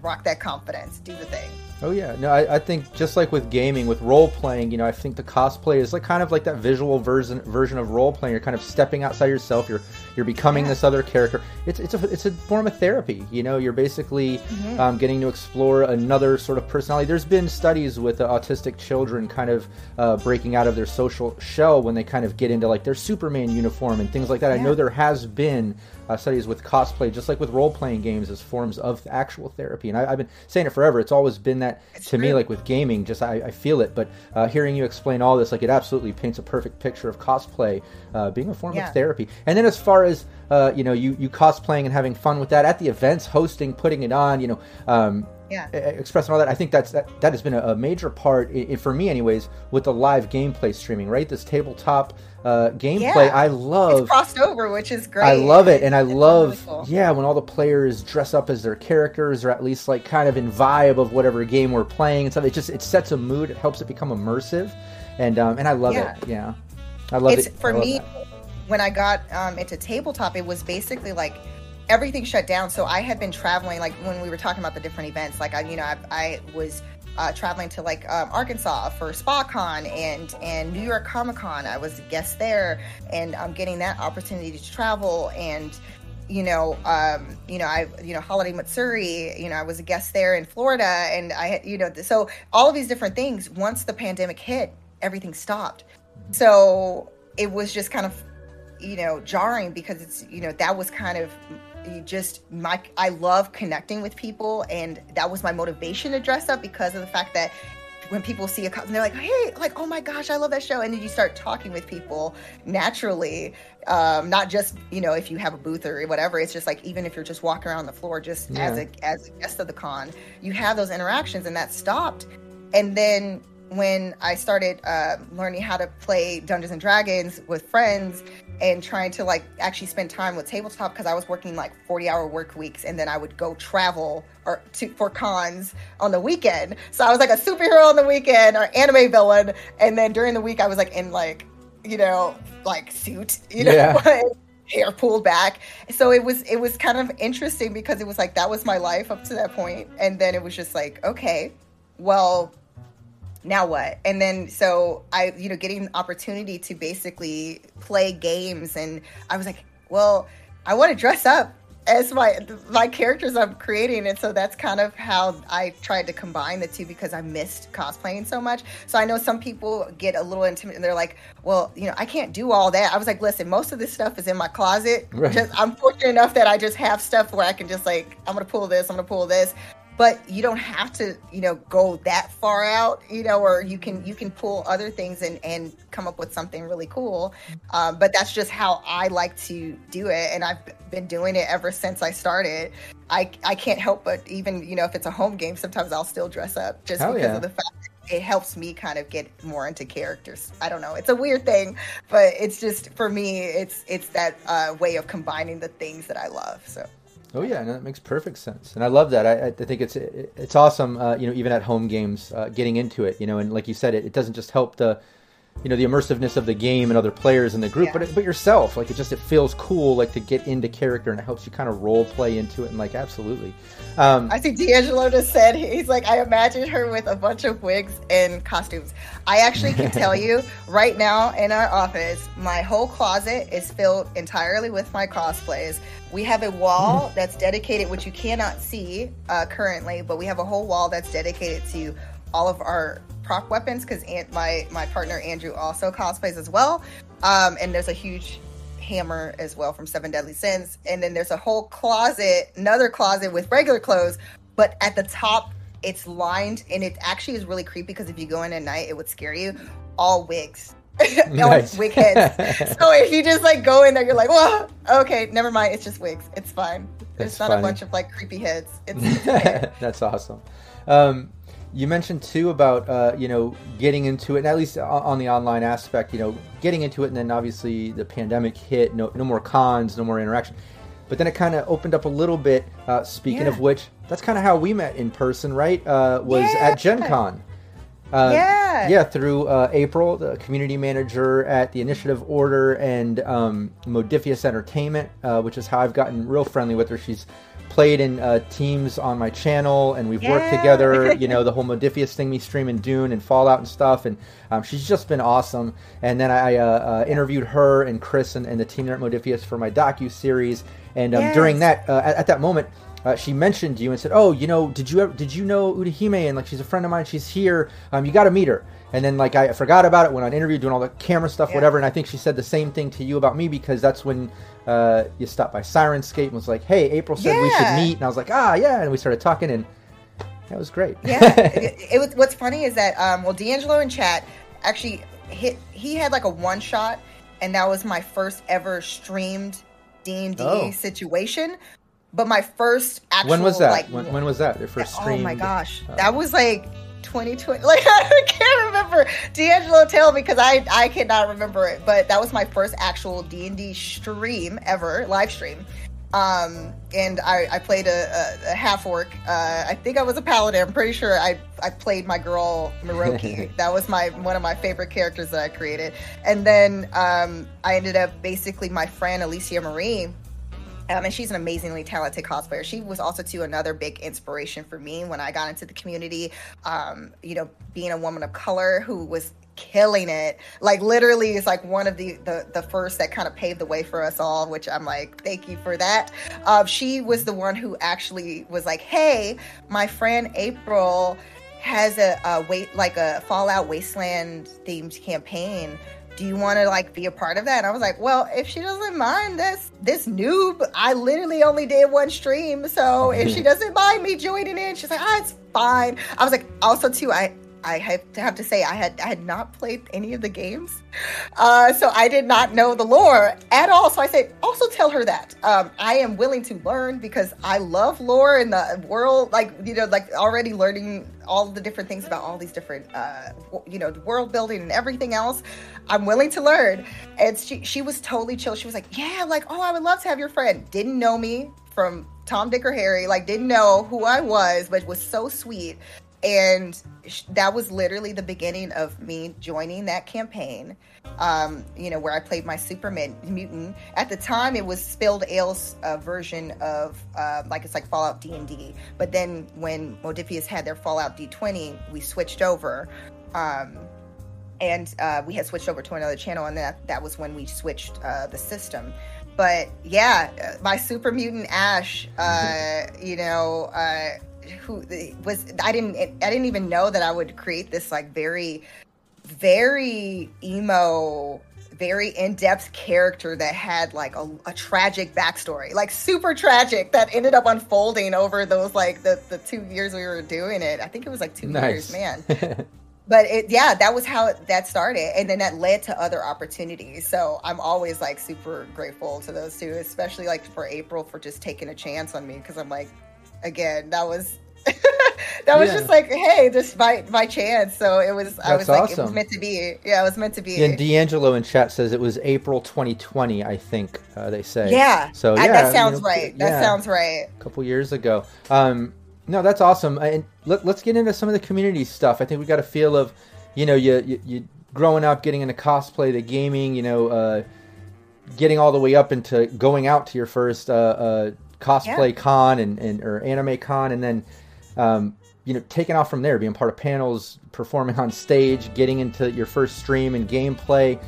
rock that confidence do the thing Oh yeah, no, I, I think just like with gaming, with role playing, you know, I think the cosplay is like kind of like that visual version version of role playing. You're kind of stepping outside yourself. You're you're becoming Yeah. this other character. It's it's a it's a form of therapy. You know, you're basically Mm-hmm. um, getting to explore another sort of personality. There's been studies with uh, autistic children kind of uh, breaking out of their social shell when they kind of get into like their Superman uniform and things like that. I know there has been uh, studies with cosplay, just like with role playing games, as forms of actual therapy. And I, I've been saying it forever. It's always been that to me, like with gaming. Just I, I feel it. But uh, hearing you explain all this, like it absolutely paints a perfect picture of cosplay uh, being a form Yeah. of therapy. And then as far as uh, you know, you you cosplaying and having fun with that at the events, hosting, putting it on, you know. Um, Yeah. e- expressing all that. I think that's that, that has been a, major part, i for me, anyways, with the live gameplay streaming. Right, this tabletop uh, gameplay. Yeah. I love. it's crossed over which is great I love it, and I It's really love cool. yeah when all the players dress up as their characters, or at least like kind of in vibe of whatever game we're playing and stuff. It just it sets a mood. It helps it become immersive, and um, and I love Yeah. it. Yeah, I love it's it. for love me that. when i got um, into tabletop it was basically like everything shut down so i had been traveling like when we were talking about the different events like i you know i, I was uh, traveling to like um, arkansas for spacon and and new york comic-con i was a guest there and i'm getting that opportunity to travel and you know, um, you know, I, you know, Holiday Matsuri, you know, I was a guest there in Florida, and I, had, you know, so all of these different things. Once the pandemic hit, everything stopped. So it was just kind of, you know, jarring because it's, you know, that was kind of just my, I love connecting with people, and that was my motivation to dress up because of the fact that when people see a costume, they're like, "Hey, like, oh my gosh, I love that show!" And then you start talking with people naturally, um, not just you know if you have a booth or whatever. It's just like even if you're just walking around the floor, just as a as a guest of the con, you have those interactions, and that stopped. And then when I started uh, learning how to play Dungeons and Dragons with friends and trying to like actually spend time with tabletop because I was working like 40 hour work weeks and then I would go travel or to for cons on the weekend. So I was like a superhero on the weekend or anime villain and then during the week I was like in like you know like suit, you know. Yeah. hair pulled back so it was it was kind of interesting because it was like that was my life up to that point and then it was just like okay well now what? And then so i you know getting opportunity to basically play games and i was like well i want to dress up as my my characters i'm creating. And so that's kind of how i tried to combine the two because i missed cosplaying so much. So i know some people get a little intimidated and they're like well you know i can't do all that. I was like listen most of this stuff is in my closet. Right. just i'm fortunate enough that i just have stuff where i can just like i'm gonna pull this i'm gonna pull this but you don't have to you know go that far out you know or you can you can pull other things and and come up with something really cool. Um, but that's just how i like to do it and i've been doing it ever since i started. I i can't help but even you know if it's a home game sometimes i'll still dress up just Hell because yeah. of the fact that it helps me kind of get more into characters. I don't know. It's a weird thing but it's just for me it's it's that uh, way of combining the things that i love so Oh yeah, no, that makes perfect sense, and I love that. I, I think it's it's awesome. Uh, you know, even at home games, uh, getting into it. You know, and like you said, it, it doesn't just help the, you know, the immersiveness of the game and other players in the group, Yeah. but it, but yourself. Like it just it feels cool, like to get into character, and it helps you kind of role play into it. And like absolutely, um, I think D'Angelo just said he's like I imagine her with a bunch of wigs and costumes. I actually can tell you right now in our office, my whole closet is filled entirely with my cosplays. We have a wall that's dedicated, which you cannot see uh, currently, but we have a whole wall that's dedicated to all of our prop weapons because my my partner Andrew also cosplays as well. Um, and there's a huge hammer as well from Seven Deadly Sins. And then there's a whole closet, another closet with regular clothes, but at the top it's lined and it actually is really creepy because if you go in at night it would scare you. All wigs. all Nice. wig heads. so if you just like go in there, you're like, whoa, okay, never mind. It's just wigs. It's fine. There's That's not funny. a bunch of like creepy heads. It's, it's. That's awesome. Um, you mentioned too about uh, you know getting into it, and at least on the online aspect, you know, getting into it, and then obviously the pandemic hit. No, no more cons, no more interaction. But then it kind of opened up a little bit. Uh, speaking of which, that's kind of how we met in person, right? Uh, was at Gen Yeah. Con. Uh, Yeah. yeah, through uh, April, the community manager at the Initiative Order and um, Modiphius Entertainment, uh, which is how I've gotten real friendly with her. She's played in uh, teams on my channel, and we've worked together. You know, the whole Modiphius thing, me streaming Dune and Fallout and stuff, and um, she's just been awesome. And then I uh, uh, interviewed her and Chris and, and the team there at Modiphius for my docu series. And um, during that, uh, at, at that moment, uh, she mentioned you and said, "Oh, you know, did you ever, did you know Utahime? And like, she's a friend of mine. She's here. Um, you got to meet her." And then like I forgot about it. when I interviewed doing all the camera stuff, Yeah. whatever. And I think she said the same thing to you about me because that's when uh, you stopped by Syrinscape and was like, "Hey, April said we should meet," and I was like, "Ah, yeah." And we started talking, and that was great. yeah it, it was what's funny is that um well d'angelo in chat actually hit he had like a one shot and that was my first ever streamed d&d Oh. situation but my first actual when was that? like when, when was that? Their first oh stream? my gosh uh, that was like 2020 like i can't remember. D'angelo tell because i i cannot remember it but that was my first actual d&d stream ever live stream. Um and i i played a, a, a half orc. Uh i think i was a paladin. I'm pretty sure i i played my girl miroki that was my one of my favorite characters that i created. And then um i ended up basically my friend alicia marie um, and she's an amazingly talented cosplayer. She was also too another big inspiration for me when I got into the community. Um, you know, being a woman of color who was killing it, like literally is like one of the the, the first that kind of paved the way for us all. Which I'm like, thank you for that. Um, she was the one who actually was like, hey, my friend April has a, a wait like a Fallout Wasteland themed campaign do you want to like be a part of that? And I was like, well, if she doesn't mind this, this noob, I literally only did one stream. So if she doesn't mind me joining in, she's like, ah, it's fine. I was like, also too, I, I have to have to say I had I had not played any of the games, uh, so I did not know the lore at all. So I said, also tell her that um, I am willing to learn because I love lore in the world. Like you know, like already learning all the different things about all these different, uh, you know, world building and everything else. I'm willing to learn. And she she was totally chill. She was like, yeah, like oh, I would love to have your friend. Didn't know me from Tom, Dick, or Harry. Like didn't know who I was, but was so sweet and that was literally the beginning of me joining that campaign um, you know where i played my superman mutant. At the time it was spilled ale's uh, version of uh, like it's like fallout d&d but then when modiphius had their fallout d20 we switched over um, and uh, we had switched over to another channel and that that was when we switched uh, the system. But yeah uh, my super mutant ash uh, you know who was I didn't I didn't even know that I would create this like very very emo very in-depth character that had like a, a, tragic backstory like super tragic that ended up unfolding over those like the, the two years we were doing it. I think it was like two nice. years man. But it yeah that was how that started and then that led to other opportunities. So i'm always like super grateful to those two especially like for april for just taking a chance on me because i'm like again that was that was yeah. just like, hey, this my my chance. So it was. That's I was like, awesome. it was meant to be. Yeah, it was meant to be. And D'Angelo in chat says it was April 2020. I think uh, they say. Yeah. So yeah, that sounds you know, right. Yeah, that sounds right. A couple years ago. Um, no, that's awesome. And let, us get into some of the community stuff. I think we got a feel of, you know, you, you, you growing up, getting into cosplay, the gaming, you know, uh, getting all the way up into going out to your first uh, uh, cosplay yeah. con and, and or anime con, and then um, you know, taking off from there, being part of panels, performing on stage, getting into your first stream and gameplay,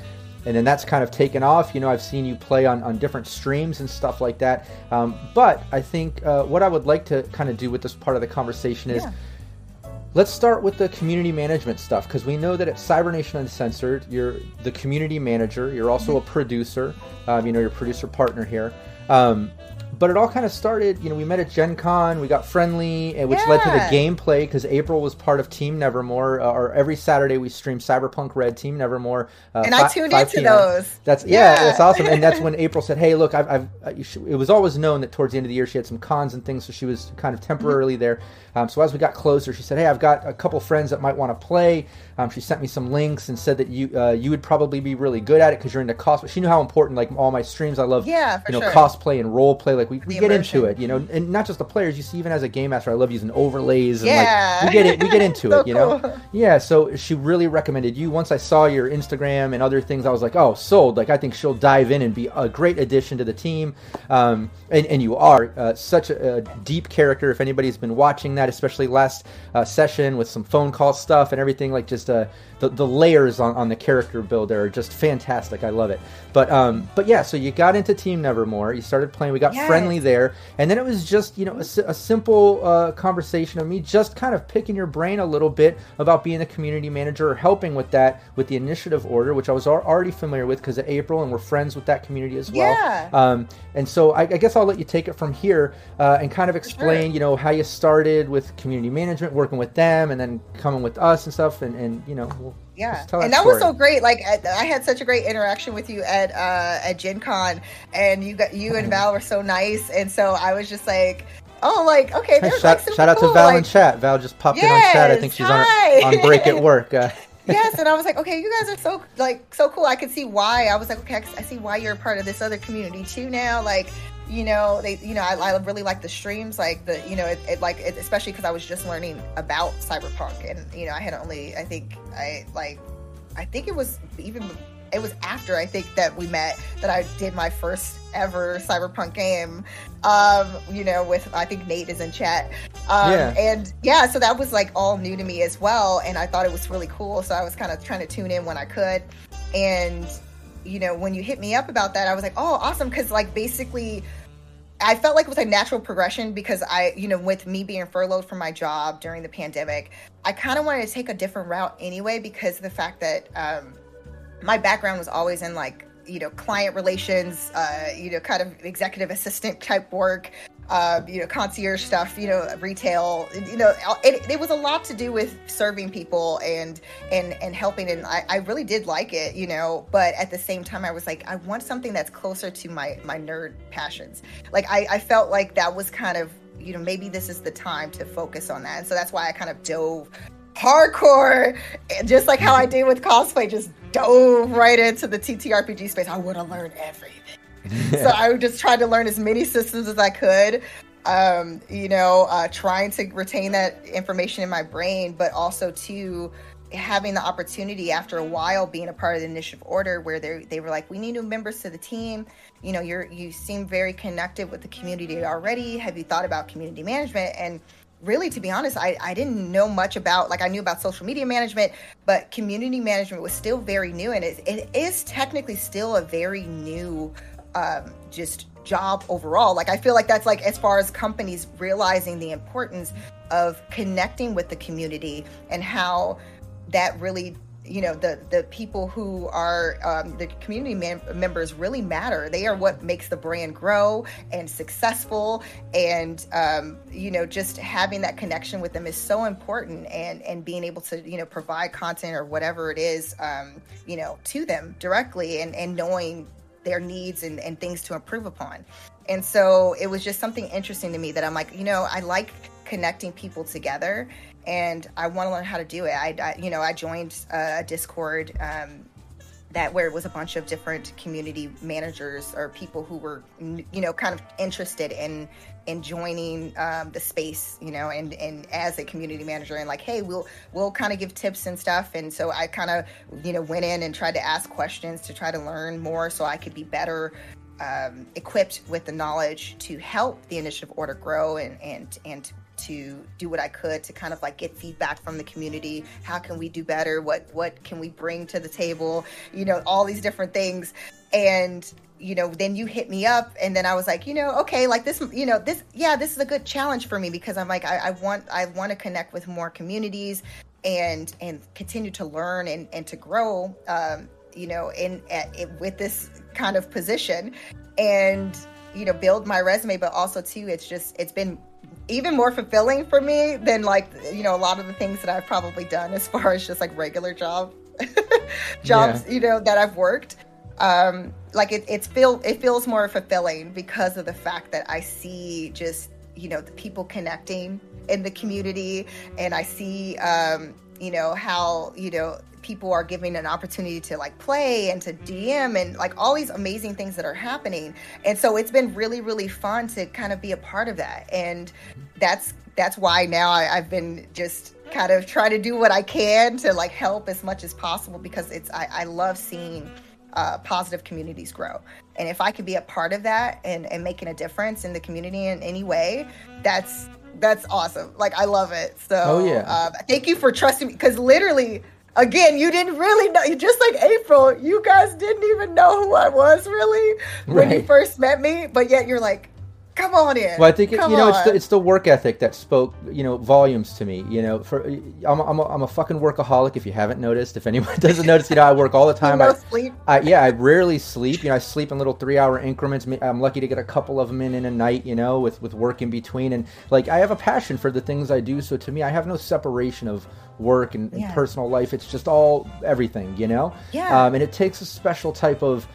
and then that's kind of taken off. You know, I've seen you play on, on different streams and stuff like that. Um, but I think uh, what I would like to kind of do with this part of the conversation is. Yeah. Let's start with the community management stuff because we know that at Cybernation Uncensored, you're the community manager. You're also mm-hmm. a producer. Um, you know, your producer partner here. Um, but it all kind of started, you know, we met at Gen Con, we got friendly, which yeah. led to the gameplay because April was part of Team Nevermore. Uh, or every Saturday we stream Cyberpunk Red Team Nevermore. Uh, and I tuned into PM. those. That's yeah. yeah, that's awesome. And that's when April said, "Hey, look, I've, I've uh, it was always known that towards the end of the year she had some cons and things, so she was kind of temporarily mm-hmm. there." Um, so as we got closer, she said, "Hey, I've got a couple friends that might want to play." Um, she sent me some links and said that you uh, you would probably be really good at it because you're into cosplay. She knew how important like all my streams. I love yeah, you know sure. cosplay and role play. Like we, we get into it, you know, and not just the players. You see, even as a game master, I love using overlays and yeah. like we get it. We get into so it, you know. Cool. Yeah. So she really recommended you. Once I saw your Instagram and other things, I was like, oh, sold. Like I think she'll dive in and be a great addition to the team. Um, and, and you are uh, such a, a, deep character. If anybody's been watching that, especially last uh, session with some phone call stuff and everything, like just uh, the, the layers on, on the character builder are just fantastic. I love it. But um, but yeah, so you got into Team Nevermore. You started playing. We got yes. friendly there, and then it was just you know a, a simple uh, conversation of me just kind of picking your brain a little bit about being a community manager or helping with that with the initiative order, which I was already familiar with because of April, and we're friends with that community as well. Yeah. Um, and so I, I, guess I'll let you take it from here uh, and kind of explain, sure. you know, how you started with community management, working with them, and then coming with us and stuff, and and you know we'll yeah. and that story. was so great. Like I, had such a great interaction with you at uh at gen con and you got you and val were so nice and so i was just like oh like okay hey, shout, like shout out cool. to val like, in chat. Val just popped yes, in on chat. I think she's on, on break at work. Uh, yes and i was like okay you guys are so like so cool. I could see why. I was like okay i see why you're a part of this other community too now. Like you know they you know I, I really like the streams like the you know it, it like it, especially because i was just learning about cyberpunk and you know i had only i think i like i think it was even it was after i think that we met that i did my first ever cyberpunk game um you know with i think nate is in chat um yeah. and yeah so that was like all new to me as well and i thought it was really cool so i was kind of trying to tune in when i could and you know, when you hit me up about that, I was like, oh, awesome. Cause like basically, I felt like it was a natural progression because I, you know, with me being furloughed from my job during the pandemic, I kind of wanted to take a different route anyway because the fact that um, my background was always in like, you know, client relations, uh, you know, kind of executive assistant type work. Uh, you know, concierge stuff, you know, retail, you know, it, it was a lot to do with serving people and and and helping, and I, I really did like it, you know. But at the same time, I was like, I want something that's closer to my my nerd passions. Like I, I felt like that was kind of, you know, maybe this is the time to focus on that, and so that's why I kind of dove hardcore, just like how I did with cosplay, just dove right into the TTRPG space. I want to learn everything so I just tried to learn as many systems as I could. Um, you know, uh, trying to retain that information in my brain, but also to having the opportunity after a while being a part of the initiative order where they they were like, we need new members to the team. You know, you're you seem very connected with the community already. Have you thought about community management? And really to be honest I, I didn't know much about like i knew about social media management but community management was still very new and it, it is technically still a very new um, just job overall. Like I feel like that's like as far as companies realizing the importance of connecting with the community and how that really you know the the people who are um, the community mem- members really matter they are what makes the brand grow and successful and um, you know just having that connection with them is so important and and being able to you know provide content or whatever it is um, you know to them directly and and knowing their needs and, and things to improve upon. And so it was just something interesting to me that I'm like, you know, I like connecting people together and I want to learn how to do it. I, I you know, I joined a Discord um, that where it was a bunch of different community managers or people who were, you know, kind of interested in in joining um, the space, you know, and and as a community manager and like, hey, we'll we'll kind of give tips and stuff. And so I kind of, you know, went in and tried to ask questions to try to learn more so I could be better um, equipped with the knowledge to help the initiative order grow and and and to do what I could to kind of like get feedback from the community. How can we do better? What what can we bring to the table? You know, all these different things. And you know, then you hit me up, and then I was like, you know, okay, like this, you know, this, yeah, this is a good challenge for me because I'm like, I, I want, I want to connect with more communities and and continue to learn and and to grow, um, you know, in at, with this kind of position, and you know, build my resume, but also too, it's just, it's been even more fulfilling for me than like you know a lot of the things that I've probably done as far as just like regular job jobs yeah. you know that I've worked um like it it's feel it feels more fulfilling because of the fact that I see just you know the people connecting in the community and I see um you know how you know people are giving an opportunity to like play and to DM and like all these amazing things that are happening. And so it's been really, really fun to kind of be a part of that. And that's that's why now I, have been just kind of trying to do what I can to like help as much as possible because it's I, I love seeing uh, positive communities grow. And if I could be a part of that and, and making a difference in the community in any way, that's that's awesome. Like I love it. So oh, yeah. Uh, thank you for trusting me because literally again, you didn't really know. Just like April, you guys didn't even know who I was really when right. you first met me, but yet you're like, come on in. Well, I think it, you know on. it's the, it's the work ethic that spoke you know volumes to me. You know, for I'm a, I'm, a, I'm a fucking workaholic. If you haven't noticed, if anyone doesn't notice, you know I work all the time. You I sleep. I, yeah, I rarely sleep. You know, I sleep in little three hour increments. I'm lucky to get a couple of them in in a night. You know, with with work in between, and like I have a passion for the things I do. So to me, I have no separation of work and, and personal life. It's just all everything. You know. Yeah. Um, and it takes a special type of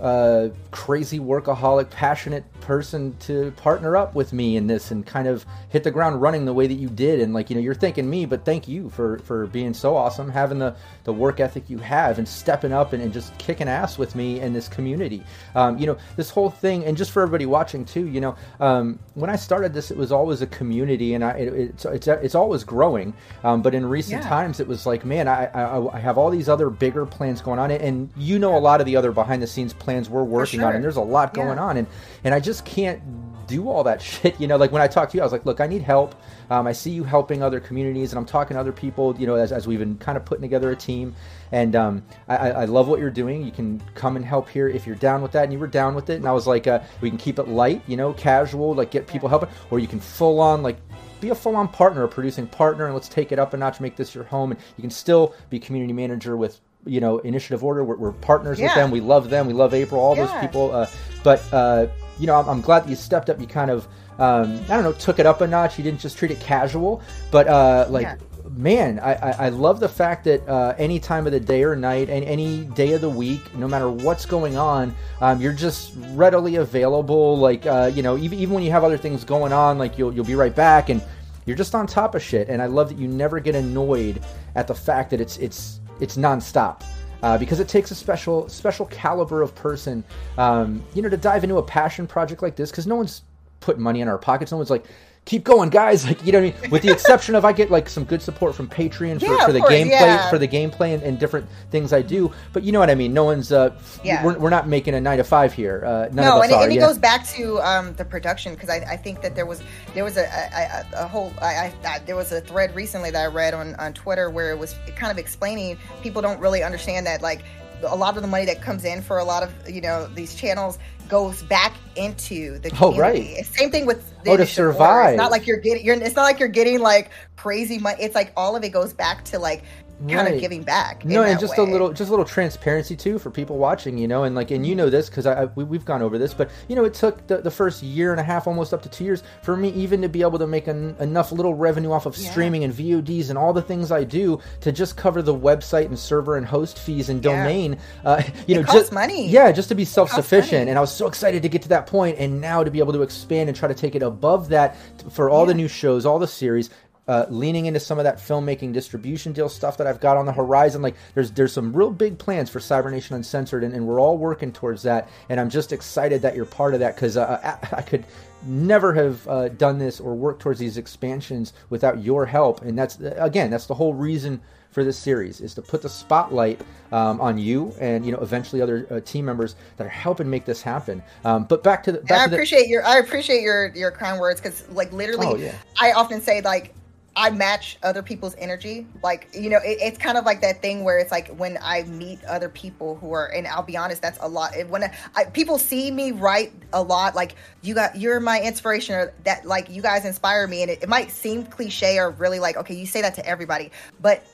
uh, crazy workaholic, passionate person to partner up with me in this and kind of hit the ground running the way that you did. And like you know, you're thanking me, but thank you for for being so awesome, having the the work ethic you have, and stepping up and, and just kicking ass with me in this community. Um, you know, this whole thing, and just for everybody watching too. You know, um, when I started this, it was always a community, and I it, it's it's it's always growing. Um, but in recent yeah. times, it was like, man, I, I I have all these other bigger plans going on, and you know a lot of the other behind the scenes plans plans we're working sure. on, and there's a lot going yeah. on, and and I just can't do all that shit. You know, like when I talked to you, I was like, look, I need help. Um, I see you helping other communities, and I'm talking to other people. You know, as, as we've been kind of putting together a team, and um, I, I, love what you're doing. You can come and help here if you're down with that, and you were down with it. And I was like, uh, we can keep it light, you know, casual, like get people helping, or you can full on like be a full-on partner, a producing partner, and let's take it up a notch, make this your home, and you can still be community manager with you know Initiative Order. We're, we're partners with them. We love them. We love April. All those people. Uh, but uh, you know, I'm, I'm glad that you stepped up. You kind of um, I don't know took it up a notch. You didn't just treat it casual, but uh, like. Yeah. Man, I, I, I love the fact that uh, any time of the day or night, and any day of the week, no matter what's going on, um, you're just readily available. Like uh, you know, even, even when you have other things going on, like you'll you'll be right back, and you're just on top of shit. And I love that you never get annoyed at the fact that it's it's it's nonstop. Uh, because it takes a special special caliber of person, um, you know, to dive into a passion project like this. Because no one's putting money in our pockets. No one's like, keep going, guys. Like, you know what I mean? With the exception of I get like some good support from Patreon for, Yeah, for the course, gameplay yeah. for the gameplay and, and different things I do. But you know what I mean? No one's uh, Yeah. we're, we're not making a nine to five here. Uh, none no, of us and, it- are. and it goes back to um, the production because I, I think that there was there was a, a, a, a whole I, I, I, there was a thread recently that I read on, on Twitter where it was kind of explaining people don't really understand that like a lot of the money that comes in for a lot of you know these channels goes back into the Oh, right. Same thing with the Oh, to order. survive. It's not like you're getting you're it's not like you're getting like crazy money. It's like all of it goes back to like kind Right. of giving back. no and just way. a little just a little transparency too for people watching you know and like and you know this because I, I we, we've gone over this but you know it took the, the first year and a half almost up to two years for me even to be able to make an, enough little revenue off of Yeah. streaming and vods and all the things i do to just cover the website and server and host fees and Yeah. domain uh, you know It costs just money. yeah just to be self-sufficient and i was so excited to get to that point and now to be able to expand and try to take it above that for all the new shows all the series uh, leaning into some of that filmmaking distribution deal stuff that I've got on the horizon. Like there's there's some real big plans for Cybernation Uncensored, and, and we're all working towards that. And I'm just excited that you're part of that because uh, I, I could never have uh, done this or worked towards these expansions without your help. And that's again that's the whole reason for this series is to put the spotlight um, on you and you know eventually other uh, team members that are helping make this happen. Um, but back to the back I to the, appreciate your I appreciate your your kind words because like literally Oh, yeah. I often say like I match other people's energy. Like you know, it, it's kind of like that thing where it's like when I meet other people who are, and I'll be honest, that's a lot. When I, people see me write a lot, like you got, you're my inspiration, or that like you guys inspire me, and it, it might seem cliche or really like okay, you say that to everybody, but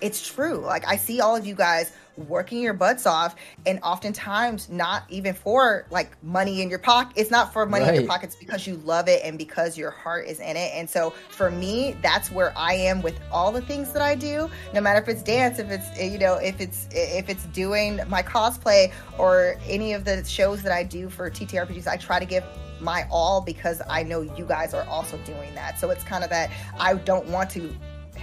it's true. Like I see all of you guys working your butts off and oftentimes not even for like money in your pocket. It's not for money in your pockets because you love it and because your heart is in it. And so for me, that's where I am with all the things that I do. No matter if it's dance, if it's you know, if it's if it's doing my cosplay or any of the shows that I do for TTRPGs, I try to give my all because I know you guys are also doing that. So it's kind of that I don't want to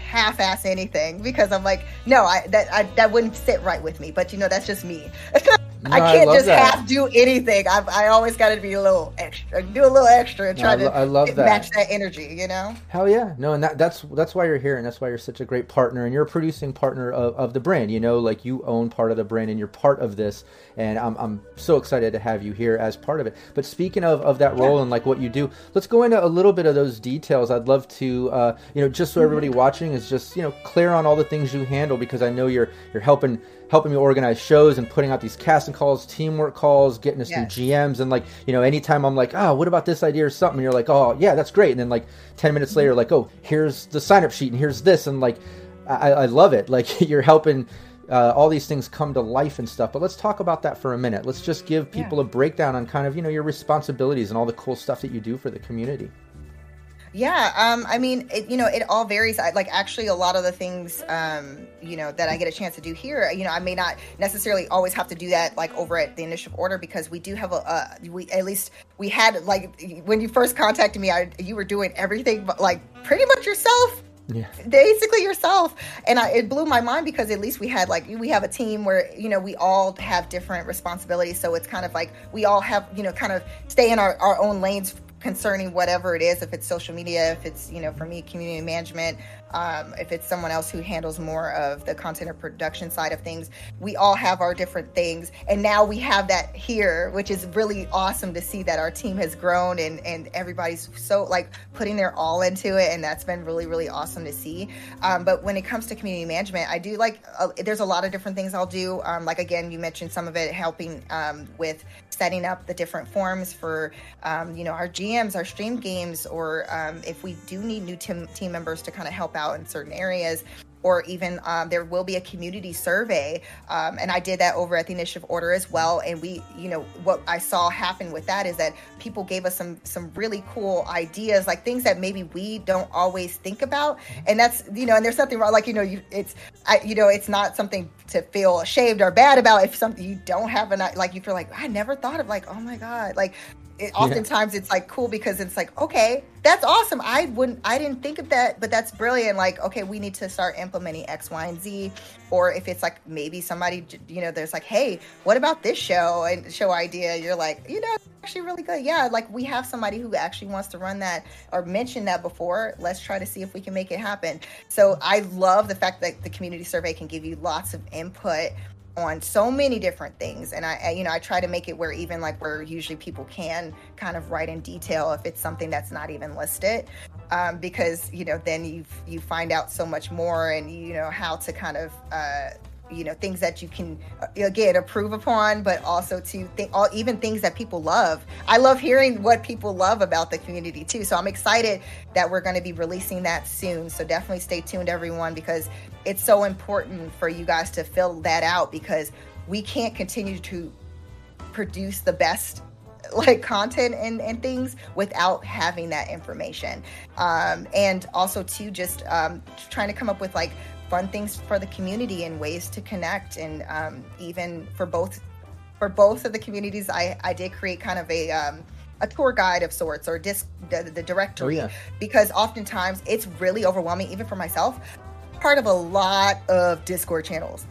half-ass anything because I'm like, no, I that I, that wouldn't sit right with me. But you know, that's just me. No, I I can't love just that. half do anything. I, I always got to be a little extra, do a little extra, and No, try I to I love that. match that energy. You know. Hell yeah, no, and that, that's that's why you're here, and that's why you're such a great partner, and you're a producing partner of, of the brand. You know, like you own part of the brand, and you're part of this, and I'm, I'm so excited to have you here as part of it. But speaking of, of that role and like what you do, let's go into a little bit of those details. I'd love to, uh, you know, just so everybody watching is just you know clear on all the things you handle because I know you're you're helping helping me organize shows and putting out these casting calls, teamwork calls, getting us Yes. new GMs, and like you know, anytime I'm like, oh, what about this idea or something, and you're like, oh yeah, that's great, and then like ten minutes later, like, oh, here's the sign up sheet and here's this, and like, I, I love it. Like you're helping. Uh, all these things come to life and stuff, but let's talk about that for a minute. Let's just give people a breakdown on kind of you know your responsibilities and all the cool stuff that you do for the community. Yeah, um, I mean, it, you know, it all varies. I, like, actually, a lot of the things, um, you know, that I get a chance to do here, you know, I may not necessarily always have to do that like over at the initiative order because we do have a, uh, we at least we had like when you first contacted me, I you were doing everything but like pretty much yourself Yeah. basically yourself and I, it blew my mind because at least we had like we have a team where you know we all have different responsibilities so it's kind of like we all have you know kind of stay in our, our own lanes concerning whatever it is if it's social media if it's you know for me community management um, if it's someone else who handles more of the content or production side of things we all have our different things. And now we have that here which is really awesome to see that our team has grown and and everybody's so like putting their all into it. And that's been really really awesome to see. Um, but when it comes to community management i do like uh, there's a lot of different things i'll do. Um, like again you mentioned some of it helping um, with setting up the different forms for um, you know our gms our stream games or um, if we do need new team, team members to kind of help out in certain areas or even um, there will be a community survey um, and i did that over at the initiative order as well and we you know what i saw happen with that is that people gave us some some really cool ideas like things that maybe we don't always think about and that's you know and there's nothing wrong like you know you it's i you know it's not something to feel ashamed or bad about if something you don't have an like you feel like i never thought of like oh my god like it, oftentimes it's like cool because it's like okay that's awesome. I wouldn't i didn't think of that but that's brilliant. Like okay we need to start implementing x y and z. Or if it's like maybe somebody you know there's like hey what about this show and show idea? You're like you know actually really good. Yeah like we have somebody who actually wants to run that or mention that before. Let's try to see if we can make it happen. So i love the fact that the community survey can give you lots of input on so many different things. And I, you know i try to make it where even like where usually people can kind of write in detail if it's something that's not even listed. Um, because you know then you you find out so much more and you know how to kind of uh, you know things that you can uh, again approve upon but also to think all even things that people love. I love hearing what people love about the community too. So i'm excited that we're going to be releasing that soon. So definitely stay tuned everyone because it's so important for you guys to fill that out because we can't continue to produce the best like content and, and things without having that information. Um, and also to just um, trying to come up with like fun things for the community and ways to connect. And um, even for both for both of the communities i i did create kind of a um, a tour guide of sorts or disc the, the directory. Oh, yeah. because oftentimes it's really overwhelming even for myself. Part of a lot of discord channels.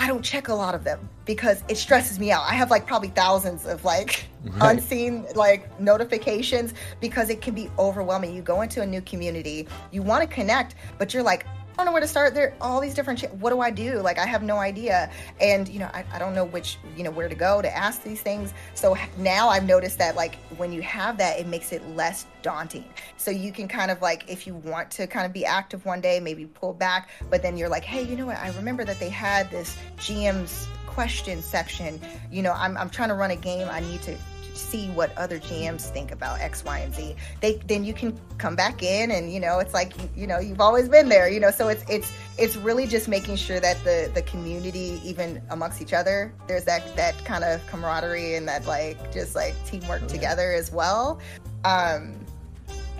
I don't check a lot of them because it stresses me out. I have like probably thousands of like Right. unseen like notifications because it can be overwhelming. You go into a new community you want to connect but you're like don't know where to start. There are all these different. Ch- what do I do? Like I have no idea, and you know I, I don't know which you know where to go to ask these things. So now I've noticed that like when you have that, it makes it less daunting. So you can kind of like if you want to kind of be active one day, maybe pull back, but then you're like, hey, you know what? I remember that they had this GM's question section. You know, I'm I'm trying to run a game. I need to see what other GMs think about X, Y, and Z. They then you can come back in and you know it's like you, you know you've always been there. You know, so it's it's it's really just making sure that the the community even amongst each other there's that that kind of camaraderie and that like just like teamwork together as well. Um,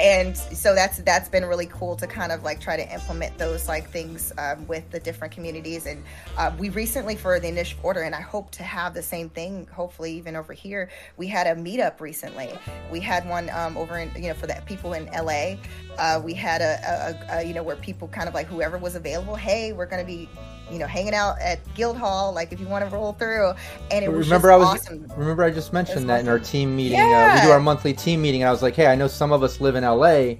and so that's that's been really cool to kind of like try to implement those like things um, with the different communities. And uh, we recently for the initial order and i hope to have the same thing hopefully even over here we had a meetup recently. We had one um, over in you know for the people in la uh, we had a, a, a you know where people kind of like whoever was available hey we're going to be you know hanging out at guildhall like if you want to roll through and it was remember just I was awesome remember I just mentioned that in our team meeting. Uh, we do our monthly team meeting, and I was like, "Hey, I know some of us live in LA.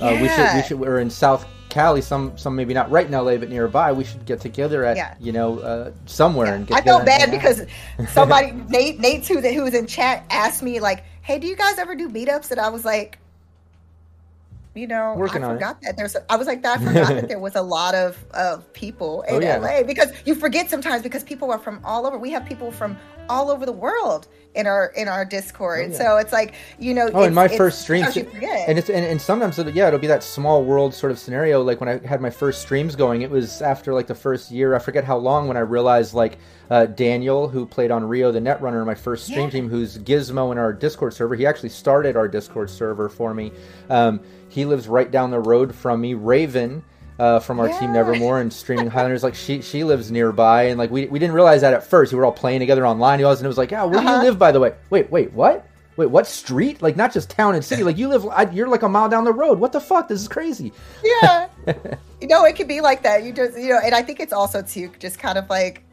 Uh, We should we should we're in South Cali. Some some maybe not right in LA, but nearby. We should get together at Yeah. you know uh, somewhere and get I felt bad because somebody Nate Nate that who was in chat asked me like, "Hey, do you guys ever do meetups?" And I was like, you know, Working I on it. forgot that there's. I was like, that. I forgot that there was a lot of of people in Oh, yeah. LA because you forget sometimes because people are from all over. We have people from all over the world in our in our Discord, Oh, yeah. so it's like you know. Oh, in my first stream, you forget. and it's and, and sometimes it'll, yeah, it'll be that small world sort of scenario. Like when I had my first streams going, it was after like the first year. I forget how long when I realized like uh, Daniel, who played on Rio the Netrunner, my first stream Yeah. team, who's Gizmo in our Discord server. He actually started our Discord server for me. Um, he lives right down the road from me. Raven. Uh, from our team Nevermore and streaming Highlanders, like she she lives nearby, and like we, we didn't realize that at first. We were all playing together online. He was, and it was like, yeah, where do Uh-huh. you live, by the way? Wait, wait, what? Wait, what street? Like not just town and city. Like you live, I, you're like a mile down the road. What the fuck? This is crazy. yeah you know it could be like that you just you know and i think it's also too just kind of like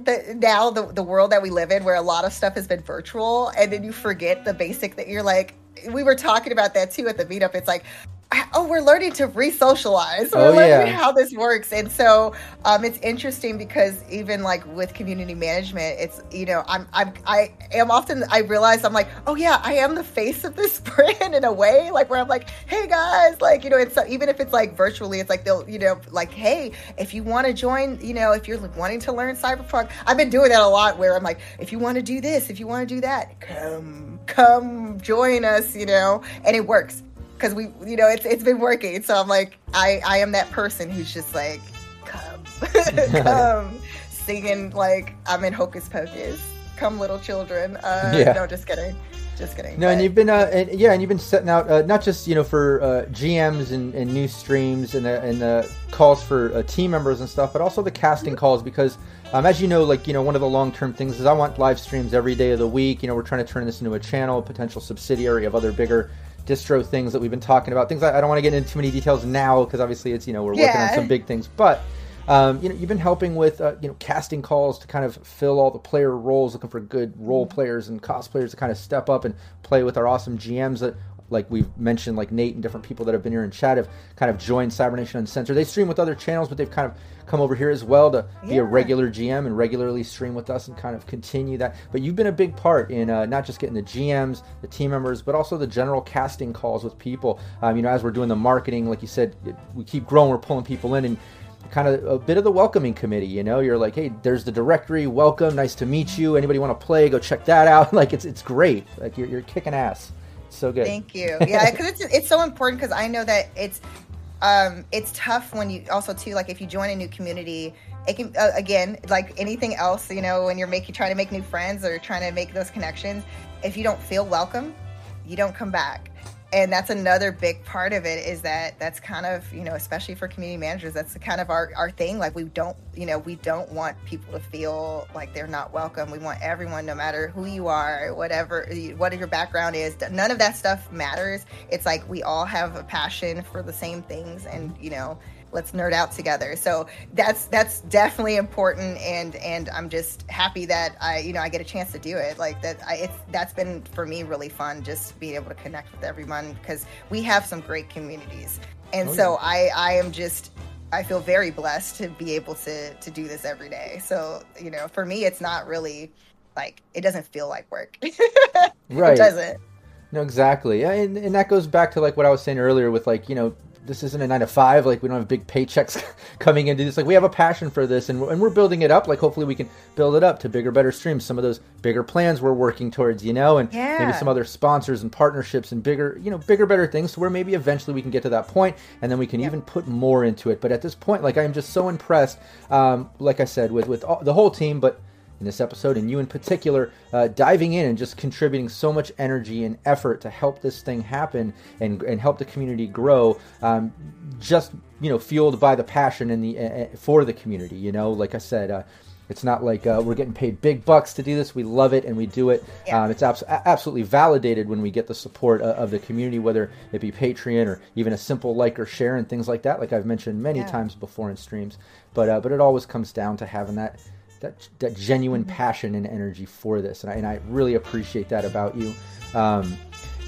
the now the, the world that we live in where a lot of stuff has been virtual and then you forget the basic that you're like we were talking about that too at the meetup. It's like oh we're learning to re-socialize. We're Oh, learning yeah. how this works. And so um, it's interesting because even like with community management it's you know i'm i'm i am often i realize i'm like oh yeah i am the face of this brand in a way like where i'm like hey guys like you know it's so even if it's like virtually it's like they'll you know like hey if you want to join you know if you're wanting to learn cyberpunk i've been doing that a lot where i'm like if you want to do this if you want to do that come come join us you know and it works because we, you know, it's it's been working. So I'm like, I I am that person who's just like, come, come, singing like I'm in Hocus Pocus. Come, little children. Uh, Yeah. No, just kidding. Just kidding. No, and you've been, uh, and, yeah, and you've been setting out uh, not just you know for uh, GMs and, and new streams and the, and the calls for uh, team members and stuff, but also the casting calls because, um, as you know, like you know, one of the long term things is I want live streams every day of the week. You know, we're trying to turn this into a channel, a potential subsidiary of other bigger distro things that we've been talking about. Things I, I don't want to get into too many details now because obviously it's you know we're working on some big things, but. Um, you know, you've been helping with uh, you know casting calls to kind of fill all the player roles, looking for good role players and cosplayers to kind of step up and play with our awesome GMs that, like we've mentioned, like Nate and different people that have been here in chat have kind of joined Cybernation Uncensored. They stream with other channels, but they've kind of come over here as well to be a regular GM and regularly stream with us and kind of continue that. But you've been a big part in uh, not just getting the GMs, the team members, but also the general casting calls with people. Um, you know, as we're doing the marketing, like you said, we keep growing, we're pulling people in and kind of a bit of the welcoming committee you know you're like hey there's the directory welcome nice to meet you anybody want to play go check that out like it's it's great like you're, you're kicking ass so good Thank you. Yeah, because it's it's so important because I know that it's um it's tough when you also too like if you join a new community it can uh, again like anything else you know when you're making trying to make new friends or trying to make those connections if you don't feel welcome you don't come back and that's another big part of it is that that's kind of you know especially for community managers that's the kind of our, our thing. Like we don't you know we don't want people to feel like they're not welcome. We want everyone no matter who you are whatever what your background is none of that stuff matters. It's like we all have a passion for the same things and you know let's nerd out together. So that's that's definitely important and and i'm just happy that i you know i get a chance to do it. Like that I, it's that's been for me really fun just being able to connect with everyone because we have some great communities. And Oh, so i i am just i feel very blessed to be able to to do this every day. So you know for me it's not really like it doesn't feel like work. Right. it doesn't. No exactly. Yeah, and, and that goes back to like what i was saying earlier with like you know this isn't a nine to five like we don't have big paychecks coming into this. Like we have a passion for this and we're, and we're building it up. Like hopefully we can build it up to bigger better streams. Some of those bigger plans we're working towards you know and maybe some other sponsors and partnerships and bigger you know bigger better things to where maybe eventually we can get to that point and then we can even put more into it. But at this point like i'm just so impressed um, like i said with with all, the whole team but in this episode, and you in particular, uh, diving in and just contributing so much energy and effort to help this thing happen and, and help the community grow. Um, just you know, fueled by the passion and the uh, for the community. You know, like I said. Uh, it's not like uh, we're getting paid big bucks to do this. We love it and we do it. Yeah. Um, it's abs- absolutely validated when we get the support uh, of the community, whether it be Patreon or even a simple like or share and things like that. Like I've mentioned many Yeah. times before in streams, but uh, but it always comes down to having that that that genuine Mm-hmm. passion and energy for this, and I, and I really appreciate that about you. Um,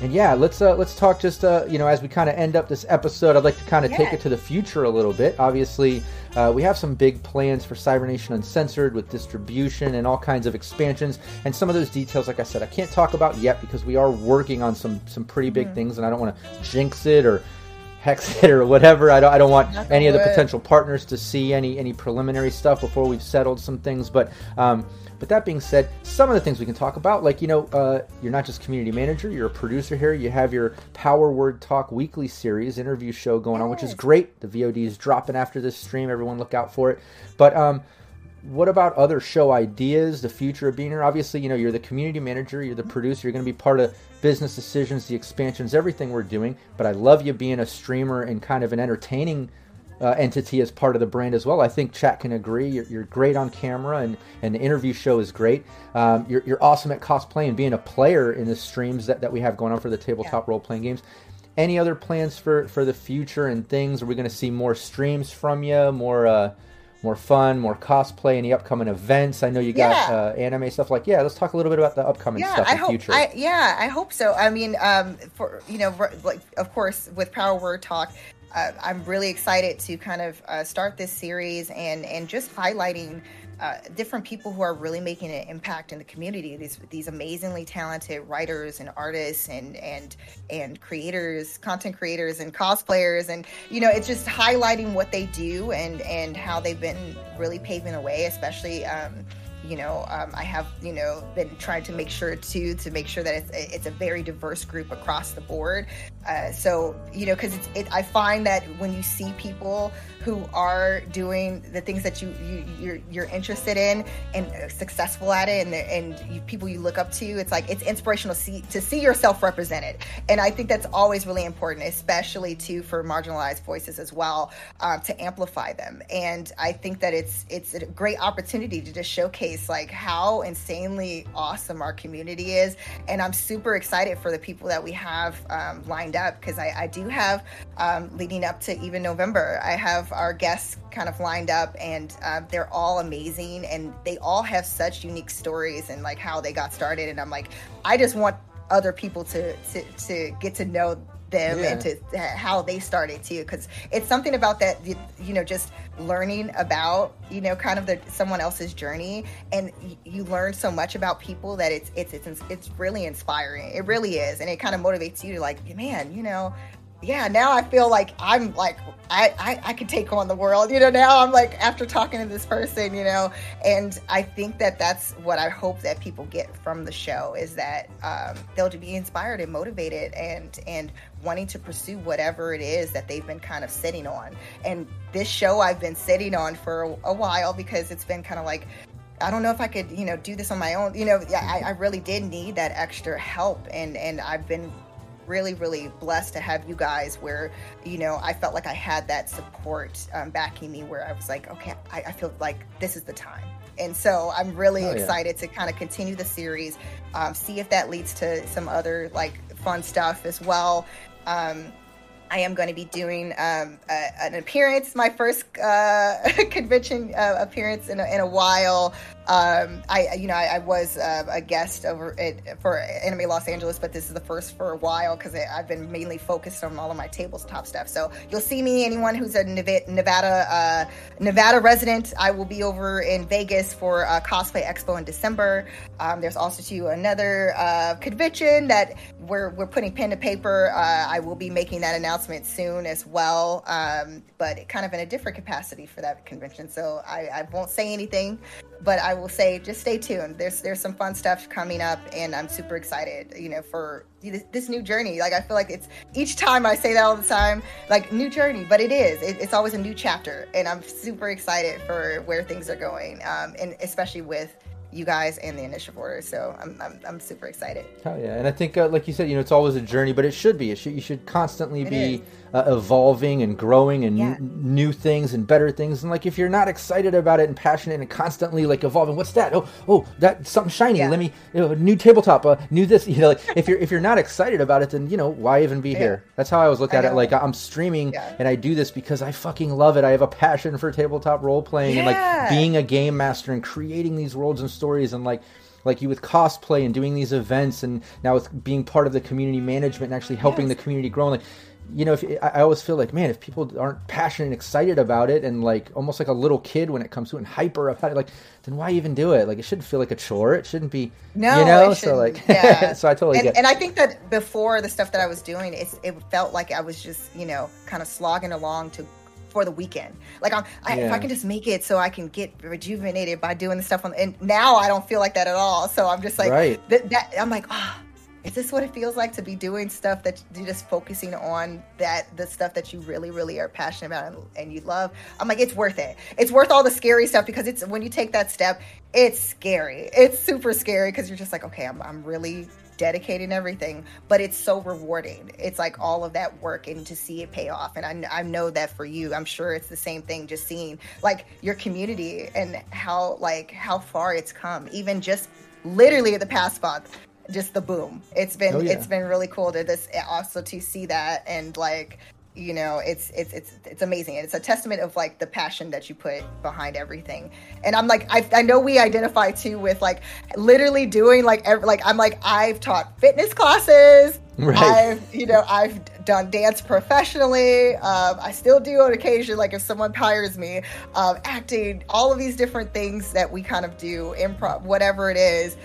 and yeah, let's uh, let's talk just uh, you know as we kind of end up this episode. I'd like to kind of take it to the future a little bit. Obviously, uh, we have some big plans for Cybernation Uncensored with distribution and all kinds of expansions. And some of those details, like I said, I can't talk about yet because we are working on some some pretty big Mm-hmm. things, and I don't want to jinx it or hex it or whatever. I don't I don't want Knock any of the potential partners to see any any preliminary stuff before we've settled some things. But um, but that being said, some of the things we can talk about, like you know, uh, you're not just community manager, you're a producer here. You have your Power Word Talk weekly series interview show going on, which is great. The VOD is dropping after this stream. Everyone look out for it. But um, what about other show ideas, the future of being here? Obviously, you know, you're the community manager, you're the producer, you're going to be part of business decisions, the expansions, everything we're doing. But I love you being a streamer and kind of an entertaining uh, entity as part of the brand as well. I think chat can agree. You're, you're great on camera, and, and the interview show is great. Um, you're, you're awesome at cosplay and being a player in the streams that, that we have going on for the tabletop role playing games. Any other plans for, for the future and things? Are we going to see more streams from you? More uh, more fun, more cosplay, any upcoming events? I know you got Yeah. uh, anime stuff. Like, yeah, let's talk a little bit about the upcoming yeah stuff i in hope future. I, yeah i hope so i mean um for you know like of course with power word talk uh, i'm really excited to kind of uh, start this series and and just highlighting uh, different people who are really making an impact in the community. These these amazingly talented writers and artists and and and creators, content creators and cosplayers, and you know, it's just highlighting what they do and and how they've been really paving the way, especially. Um, you know, um, I have you know been trying to make sure too to make sure that it's it's a very diverse group across the board. Uh, so you know, because it, I find that when you see people who are doing the things that you, you you're, you're interested in and successful at it and, and you, people you look up to it's like it's inspirational to see, to see yourself represented and i think that's always really important especially too for marginalized voices as well um, to amplify them and i think that it's it's a great opportunity to just showcase like how insanely awesome our community is and i'm super excited for the people that we have um, lined up because I, I do have um, leading up to even november i have our guests kind of lined up, and uh, they're all amazing, and they all have such unique stories and like how they got started. And I'm like, I just want other people to to, to get to know them yeah. and to how they started too because it's something about that you know just learning about you know kind of the someone else's journey and you learn so much about people that it's it's it's it's really inspiring it really is and it kind of motivates you to like man you know yeah, now I feel like I'm like I, I I could take on the world. You know, now I'm like after talking to this person, you know, and I think that that's what I hope that people get from the show is that um, they'll be inspired and motivated and and wanting to pursue whatever it is that they've been kind of sitting on. And this show I've been sitting on for a, while because it's been kind of like I don't know if I could, you know, do this on my own. You know, I, I really did need that extra help, and and I've been really, really blessed to have you guys where, you know, I felt like I had that support um, backing me where I was like, okay, I, I, feel like this is the time. And so I'm really oh, excited yeah. to kind of continue the series, um, see if that leads to some other like fun stuff as well. Um, I am going to be doing um, a, an appearance, my first uh, convention uh, appearance in a, in a while. Um, I, you know, I, I was uh, a guest over for Anime Los Angeles, but this is the first for a while because I've been mainly focused on all of my tabletop stuff. So you'll see me. Anyone who's a Nevada uh, Nevada resident, I will be over in Vegas for a Cosplay Expo in December. Um, there's also to another uh, convention that we're we're putting pen to paper. Uh, I will be making that announcement soon as well, um, but kind of in a different capacity for that convention. So I, I won't say anything but I will say just stay tuned. There's there's some fun stuff coming up, and I'm super excited. You know, for this, this new journey. Like I feel like it's each time I say that all the time, like new journey, but it is. It, it's always a new chapter, and I'm super excited for where things are going, um, and especially with you guys and the initiative order. So I'm, I'm, I'm super excited. Oh yeah. And I think, uh, like you said, you know, it's always a journey, but it should be. It should, you should constantly it be uh, evolving and growing and yeah. n- new things and better things. And like, if you're not excited about it and passionate and constantly like evolving, what's that? Oh, oh, that something shiny. Yeah. Let me, you know, new tabletop, uh, new this, you know, like if you're, if you're not excited about it, then, you know, why even be yeah. here? That's how I always look at it. Like I'm streaming and I do this because I fucking love it. I have a passion for tabletop role playing and like being a game master and creating these worlds and stories and like, like you with cosplay and doing these events and now with being part of the community management and actually helping yes. the community grow like you know, if I always feel like, man, if people aren't passionate and excited about it, and like almost like a little kid when it comes to it, and hyper about it, like, then why even do it? Like, it shouldn't feel like a chore. It shouldn't be, no, you know. So like, yeah. so I totally and, get. And I think that before the stuff that I was doing, it, it felt like I was just, you know, kind of slogging along to for the weekend. Like I'm, I, yeah. if I can just make it so I can get rejuvenated by doing the stuff on. And now I don't feel like that at all. So I'm just like, right. Th- that I'm like, ah. Oh, is this what it feels like to be doing stuff that you're just focusing on that the stuff that you really really are passionate about and, and, you love i'm like it's worth it it's worth all the scary stuff because it's when you take that step it's scary it's super scary because you're just like okay I'm, I'm really dedicating everything, but it's so rewarding. It's like all of that work and to see it pay off. And I, I know that for you, I'm sure it's the same thing. Just seeing like your community and how like how far it's come, even just literally the past month just the boom it's been oh, yeah. it's been really cool to this eh, also to see that and like you know it's it's it's it's amazing. It's a testament of like the passion that you put behind everything. And i'm like i, I know we identify too with like literally doing like every, like i'm like i've taught fitness classes. Right. i've you know i've done dance professionally. Um, i still do on occasion like if someone hires me. Um, acting all of these different things that we kind of do improv whatever it is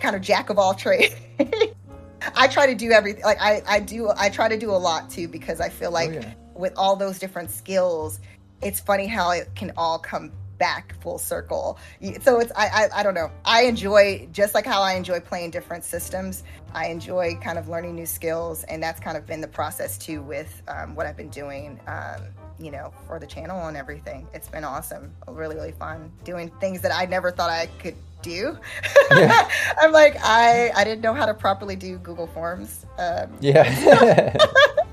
kind of jack of all trades I try to do everything. Like I, I do. I try to do a lot too because I feel like oh, yeah. with all those different skills, it's funny how it can all come back full circle. So it's I, I I don't know. I enjoy just like how I enjoy playing different systems. I enjoy kind of learning new skills, and that's kind of been the process too with um, what I've been doing. Um, you know, for the channel and everything. It's been awesome. Really, really fun doing things that I never thought I could do. Yeah. I'm like, I I didn't know how to properly do Google Forms. Um, yeah.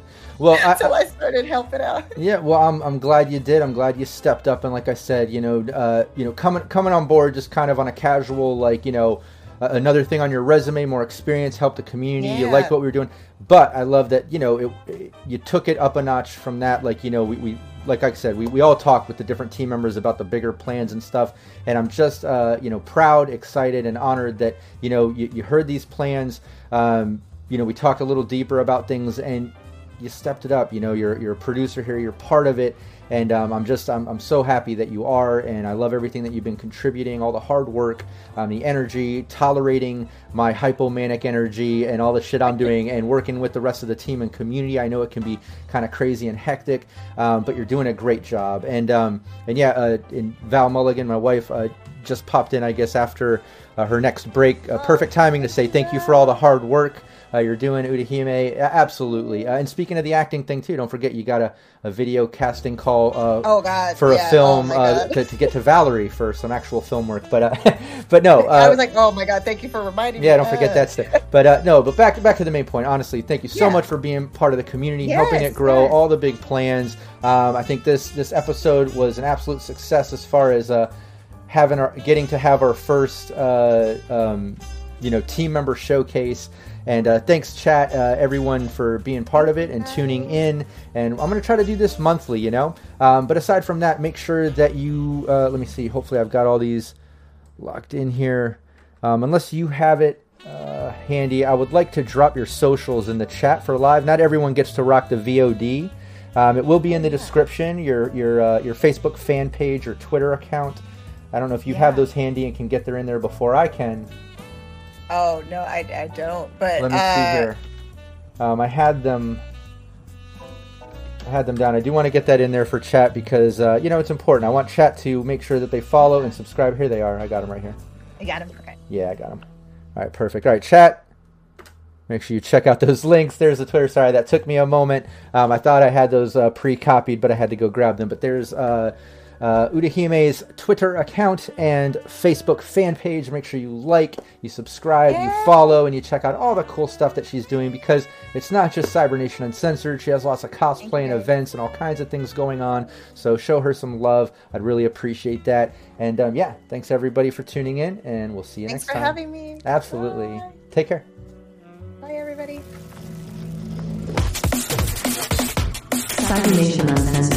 well, until I, I, started helping out. Yeah, well, I'm, I'm glad you did. I'm glad you stepped up and, like I said, you know, uh, you know, coming coming on board just kind of on a casual, like you know, uh, another thing on your resume, more experience, help the community. Yeah. You like what we were doing, but I love that you know it, it, you took it up a notch from that. Like you know, we, we like I said, we, we all talked with the different team members about the bigger plans and stuff. And I'm just, uh, you know, proud, excited, and honored that, you know, you, you heard these plans. Um, you know, we talked a little deeper about things and you stepped it up. You know, you're, you're a producer here, you're part of it and um, I'm just I'm, I'm so happy that you are, and I love everything that you've been contributing, all the hard work, um, the energy, tolerating my hypomanic energy, and all the shit I'm doing, and working with the rest of the team and community. I know it can be kind of crazy and hectic, um, but you're doing a great job. And um, and yeah, uh, in Val Mulligan, my wife, uh, just popped in, I guess, after uh, her next break. Uh, perfect timing to say thank you for all the hard work uh, you're doing Utahime. Absolutely. Uh, and speaking of the acting thing too, don't forget you got a, a video casting call. Uh, oh God! For yeah. a film oh, uh, to, to, get to Valerie for some actual film work, but uh, but no. I was like, oh my God! Thank you for reminding yeah, me. Yeah, don't forget that stuff. But no, but back back to the main point. Honestly, thank you so yeah. much for being part of the community, yes, helping it grow, yes. all the big plans. Um, I think this this episode was an absolute success as far as having our getting to have our first uh, um, you know team member showcase and uh, thanks, chat, uh, everyone, for being part of it and tuning in. And I'm going to try to do this monthly, you know. Um, but aside from that, make sure that you, uh, let me see, hopefully I've got all these locked in here. Um, unless you have it uh, handy, I would like to drop your socials in the chat for live. Not everyone gets to rock the VOD. Um, it will be in the description, your, your, uh, your Facebook fan page, your Twitter account. I don't know if you yeah. have those handy and can get there in there before I can. Oh no, I, I don't. But let me uh... see here. Um, I had them. I had them down. I do want to get that in there for chat because uh, you know it's important. I want chat to make sure that they follow and subscribe. Here they are. I got them right here. I got them. Okay. Yeah, I got them. All right, perfect. All right, chat. Make sure you check out those links. There's the Twitter. Sorry, that took me a moment. Um, I thought I had those uh, pre-copied, but I had to go grab them. But there's uh, uh, Utahime's Twitter account and Facebook fan page. Make sure you like, you subscribe, yeah. you follow, and you check out all the cool stuff that she's doing because it's not just Cybernation Uncensored. She has lots of cosplay and events and all kinds of things going on. So show her some love. I'd really appreciate that. And um, yeah, thanks everybody for tuning in, and we'll see you thanks next time. Thanks for having me. Absolutely. Bye. Take care. Bye, everybody. Cybernation Uncensored.